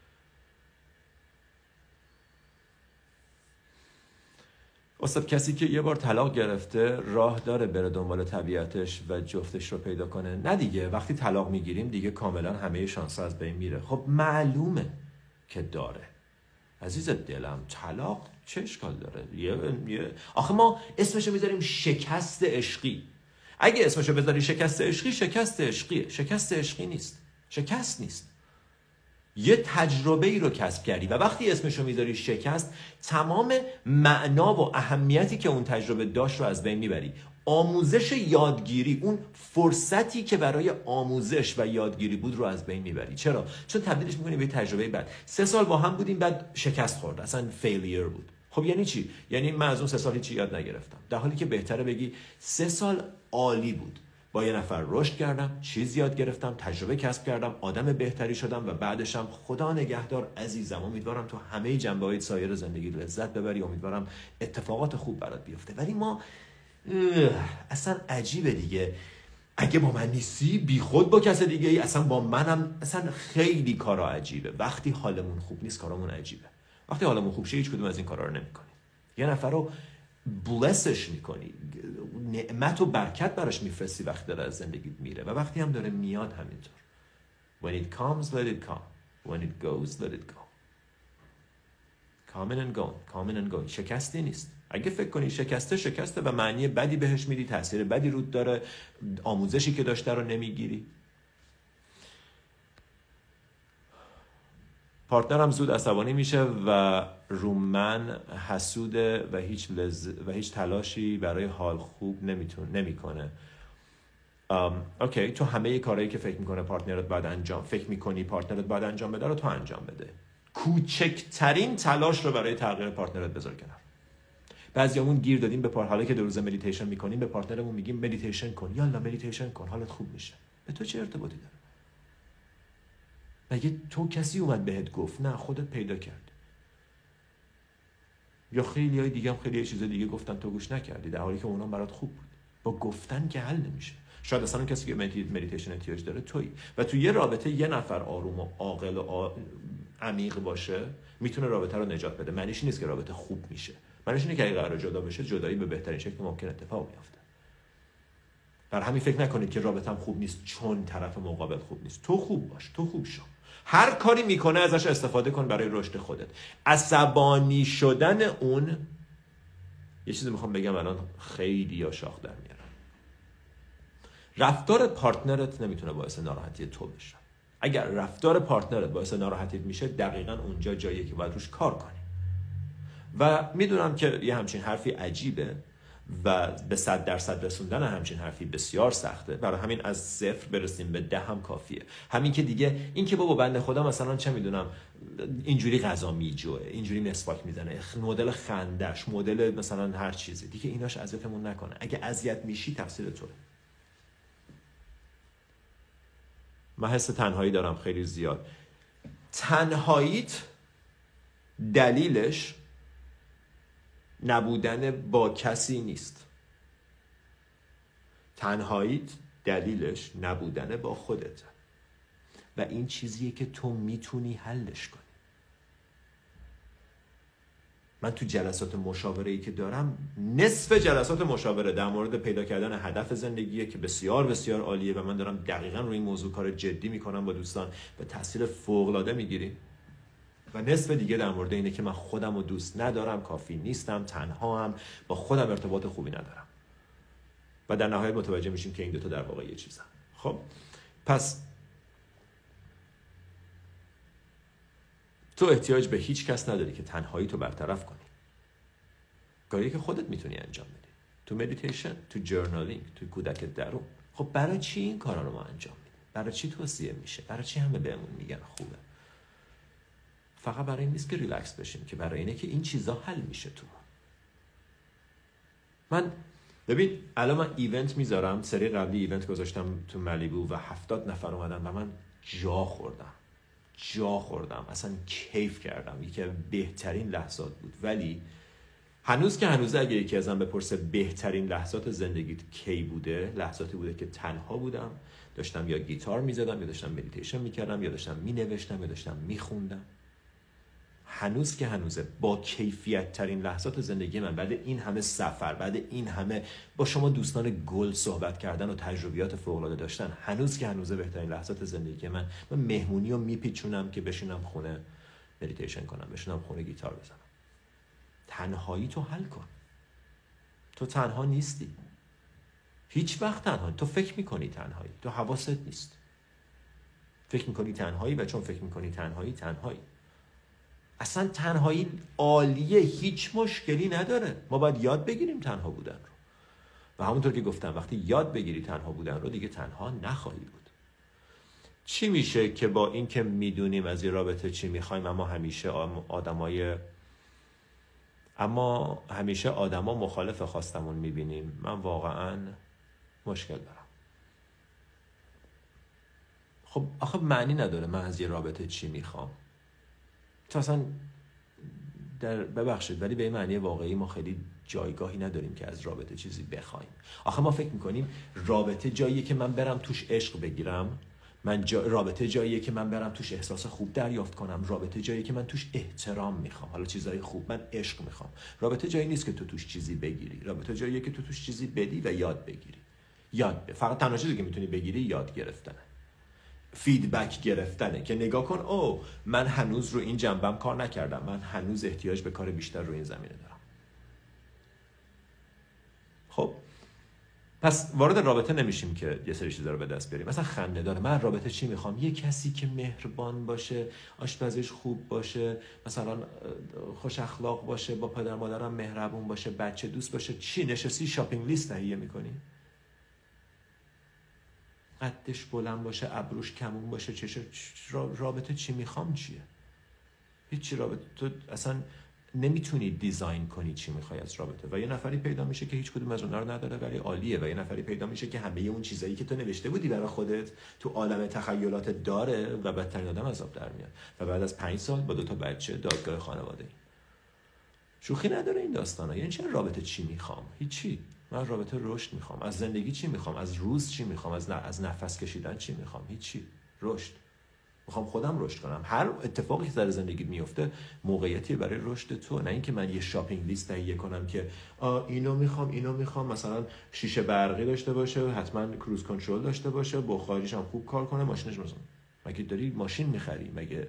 استاد کسی که یه بار طلاق گرفته راه داره بره دنبال طبیعتش و جفتش رو پیدا کنه؟ نه دیگه وقتی طلاق می‌گیریم دیگه کاملا همه شانس از بین میره. خب معلومه که داره. عزیز دلم طلاق چه اشکال داره؟ یه, یه... آخه ما اسمشو می‌ذاریم شکست عشقی. اگه اسمشو بذاری شکست عشقی شکست عشقیه. شکست عشقی نیست. شکست نیست. یه تجربه ای رو کسب کردی. و وقتی اسمشو می‌ذاری شکست تمام معنا و اهمیتی که اون تجربه داشت رو از بین می‌بری. آموزش یادگیری اون فرصتی که برای آموزش و یادگیری بود رو از بین می‌بری. چرا؟ چون تبدیلش می‌کنی به تجربه بعد. سه سال با هم بودیم بعد شکست خورد. اصلا فیلیر بود. خب یعنی چی؟ یعنی من از اون سه سال چی یاد نگرفتم. در حالی که بهتره بگی سه سال عالی بود. با یه نفر رشد کردم چیز یاد گرفتم تجربه کسب کردم آدم بهتری شدم و بعدشم خدا نگهدار عزیزم امیدوارم تو همه جنبه های سایر زندگی لذت ببری امیدوارم اتفاقات خوب برات بیفته. ولی ما اصلا عجیبه دیگه. اگه با من نیستی بی خود با کس دیگه ای. اصلا با منم اصلا خیلی کارا عجیبه. وقتی حالمون خوب نیست کارامون عجیبه. وقتی حالمون خوب شه هیچ کدوم از این کارا رو نمی‌کنی یه نفر رو بلسش می‌کنی. نعمت و برکت براش میفرستی وقتی داره از زندگیت میره. و وقتی هم داره میاد همینطور. When it comes let it come. When it goes let it go. Coming and going coming and going. شکستی نیست. اگه فکر کنی شکسته شکسته و معنی بدی بهش میدی تاثیر بدی رود داره آموزشی که داشته رو نمی‌گیری. partnerم زود عصبانی میشه و رو من حسوده و هیچ, لز... و هیچ تلاشی برای حال خوب نمیتون نمی‌کنه. okay تو همه کارهایی که فکر می‌کنه partnerت باید انجام فکر می‌کنی partnerت باید انجام بده رو تو انجام بده. کوچکترین تلاش رو برای تغییر partnerت بذار کنار. بعضیامون گیر دادیم به پار حالا که دو روز مدیتیشن می‌کنیم به partnerمون میگیم مدیتیشن کن. یالا مدیتیشن کن حالت خوب میشه. به تو چه ارتباطی داره؟ مگه تو کسی اومد بهت گفت؟ نه خودت پیدا کرد. یا خیلی های دیگه هم خیلی چیز دیگه گفتن تو گوش نکردی در حالی که اونا برات خوب بود. با گفتن که حل نمیشه. شاید اصلا کسی که مدیتیشن احتیاج داره تویی. و تو یه رابطه یه نفر آروم و عاقل و عمیق باشه می‌تونه رابطه رو نجات بده. معنیش نیست که رابطه خوب میشه. معنیش اینه که اگه قرار جدا بشه جدایی به بهترین شکل ممکن اتفاق میافته. بر همین فکر نکنید که رابطم خوب نیست چون طرف مقابل خوب نیست. تو خوب باش. تو خوب شو. هر کاری می‌کنه ازش استفاده کن برای رشد خودت. عصبانی شدن اون یه چیزی می‌خوام بگم الان خیلی یا شاخ در میارم. رفتار پارتنرت نمی‌تونه باعث ناراحتی تو بشه. اگر رفتار پارتنرت باعث ناراحتیت میشه دقیقا اونجا جاییه که باید روش کار کنی. و می‌دونم که یه همچین حرفی عجیبه. و به صد درصد رسوندن همچین حرفی بسیار سخته. برای همین از صفر برسیم به ده هم کافیه. همین که دیگه این که بابا بنده خدا مثلا چه می‌دونم اینجوری غذا میجوه اینجوری مسواک می‌زنه مدل خندش مدل مثلا هر چیزی دیگه ایناش اذیتمون نکنه. اگه اذیت میشی تفسیر تو من حس تنهایی دارم خیلی زیاد. تنهاییت دلیلش نبودن با کسی نیست. تنهاییت دلیلش نبودن با خودته و این چیزیه که تو می‌تونی حلش کنی. من تو جلسات مشاوره ای که دارم نصف جلسات مشاوره در مورد پیدا کردن هدف زندگیه که بسیار بسیار عالیه و من دارم دقیقا روی این موضوع کار جدی می‌کنم با دوستان. و تاثیر فوق العاده می‌گیریم. و نصف دیگه در مورد اینه که من خودم رو دوست ندارم کافی نیستم تنها هم با خودم ارتباط خوبی ندارم. و در نهایت متوجه میشیم که این دوتا در واقع یه چیزن. خب پس تو احتیاج به هیچ کس نداری که تنهایی تو برطرف کنی. کاری که خودت می‌تونی انجام بدی. تو مدیتیشن تو journaling تو کودک درون خب برای چی این کارا رو ما انجام میدیم؟ برای چی توصیه میشه؟ برای چی همه بهمون میگن خوبه؟ فقط برای این نیست که ریلکس بشیم که برای اینه که این چیزا حل میشه تو. من ببین الان من event می‌ذارم سری قبلی event گذاشتم تو ملیبو و هفتاد نفر اومدن و من جا خوردم. جا خوردم. اصلا کیف کردم. یکی بهترین لحظات بود. ولی هنوز که هنوز اگه یکی ازم بپرسه بهترین لحظات زندگیت کی بوده لحظاتی بوده که تنها بودم داشتم یا گیتار می‌زدم یا داشتم مدیتیشن می‌کردم یا داشتم مینوشتم یا داشتم میخوندم. هنوز که هنوزه. با کیفیت ترین لحظات زندگی من. بعد این همه سفر بعد این همه با شما دوستان گل صحبت کردن و تجربیات فوق العاده داشتن هنوز که هنوزه بهترین لحظات زندگی من. من مهمونی رو میپیچونم که بشینم خونه مدیتیشن کنم بشینم خونه گیتار بزنم. تنهایی تو حل کن. تو تنها نیستی. هیچ وقت تنها. تو فکر می‌کنی تنهایی. تو حواست نیست. فکر می‌کنی تنهایی و چون فکر می‌کنی تنهایی تنهایی. اصلا تنهایی عالیه هیچ مشکلی نداره. ما باید یاد بگیریم تنها بودن رو. و همونطور که گفتم وقتی یاد بگیری تنها بودن رو دیگه تنها نخواهی بود. چی میشه که با این که می‌دونیم از این رابطه چی می‌خوایم اما همیشه آدمای اما همیشه آدما مخالف خواستمون می‌بینیم. من واقعا مشکل دارم. خب آخه معنی نداره من از یه رابطه چی می‌خوام. تو اصلا در ببخشید ولی به معنی واقعی ما خیلی جایگاهی نداریم که از رابطه چیزی بخوایم. آخه ما فکر می‌کنیم رابطه جاییه که من برم توش عشق بگیرم. من جا... رابطه جاییه که من برم توش احساس خوب دریافت کنم. رابطه جاییه که من توش احترام می‌خوام. حالا چیزای خوب من عشق می‌خوام. رابطه جایی نیست که تو توش چیزی بگیری. رابطه جاییه که تو توش چیزی بدی و یاد بگیری. یاد فقط تنها چیزی که می‌تونی بگیری یاد گرفتنه. فیدبک گرفتنه که نگاه کن او من هنوز رو این جنبم کار نکردم. من هنوز احتیاج به کار بیشتر رو این زمینه دارم. خب پس وارد رابطه نمیشیم که یه سری چیزا رو به دست بیاریم. مثلا خنده داره. من رابطه چی می‌خوام؟ یه کسی که مهربان باشه آشپزیش خوب باشه مثلا خوش اخلاق باشه با پدر مادرم مهربون باشه بچه دوست باشه چی؟ نشستی شاپینگ لیست تهیه می‌کنی؟ قدش بلند باشه ابروش کمون باشه چشه رابطه چی می‌خوام چیه؟ هیچی رابطه تو اصلا نمی‌تونی دیزاین کنی چی می‌خوای از رابطه. و یه نفری پیدا میشه که هیچ کدوم از اونها رو نداره ولی عالیه. و یه نفری پیدا میشه که همه اون چیزایی که تو نوشته بودی برای خودت تو عالم تخیلات داره و بدترین آدم از در میاد. و بعد از پنج سال با دو تا بچه دادگاه خانواده شوخی نداره این داستانا. یعنی چه رابطه چی می‌خوام؟ هیچی. من رابطه رشد می‌خوام. از زندگی چی می‌خوام؟ از روز چی می‌خوام؟ از از نفس کشیدن چی می‌خوام؟ هیچی رشد. می‌خوام خودم رشد کنم. هر اتفاقی که در زندگی میفته موقعیتی برای رشد تو. نه اینکه من یه شاپینگ لیست تهیه کنم که اینو می‌خوام اینو می‌خوام. مثلا شیشه برقی داشته باشه حتما کروز کنترل داشته باشه بخاریش هم خوب کار کنه ماشینش مثلا. مگه داری ماشین می‌خری؟ مگه؟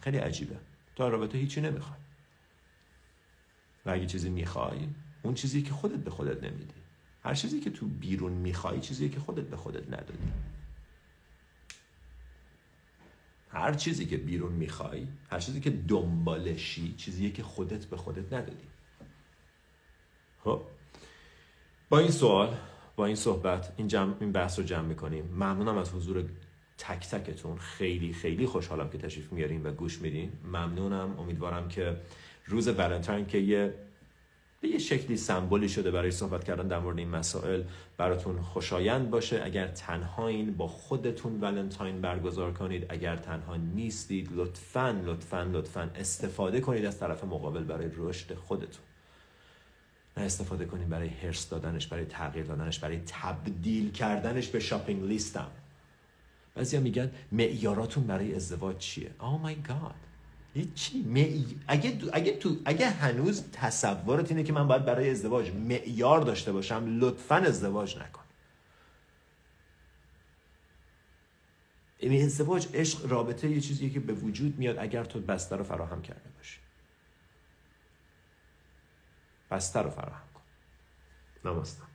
خیلی عجیبه. تو رابطه هیچی نمی‌خوای. و اگه چیزی می‌خوای اون چیزی که خودت به خودت نمیدی. هر چیزی که تو بیرون می‌خوای چیزی که خودت به خودت ندادی. هر چیزی که بیرون می‌خوای هر چیزی که دنبالشی چیزی که خودت به خودت ندادی. خب؟ با این سوال با این صحبت این, جمع، این بحث رو جمع می‌کنیم. ممنونم از حضور تک تکتون. خیلی خیلی خوشحالم که تشریف میارین و گوش میدین. ممنونم. امیدوارم که روز ولنتاین که یه به یه شکلی سمبولی شده برای صحبت کردن در مورد این مسائل براتون خوشایند باشه. اگر تنها این با خودتون ولنتاین برگزار کنید اگر تنها نیستید لطفا لطفا لطفا استفاده کنید از طرف مقابل برای رشد خودتون. نه استفاده کنید برای هرس دادنش برای تغییر دادنش برای تبدیل کردنش به شاپینگ لیستم. بعضیا میگن معیاراتون برای ازدواج چیه؟ Oh my god. هیچی. اگه اگه تو اگه هنوز تصورت اینه که من باید برای ازدواج معیار داشته باشم لطفا ازدواج نکن. این یعنی ازدواج عشق رابطه یه چیزیه که به وجود میاد اگر تو بستر رو فراهم کرده باشی. بستر رو فراهم کن. نماستم.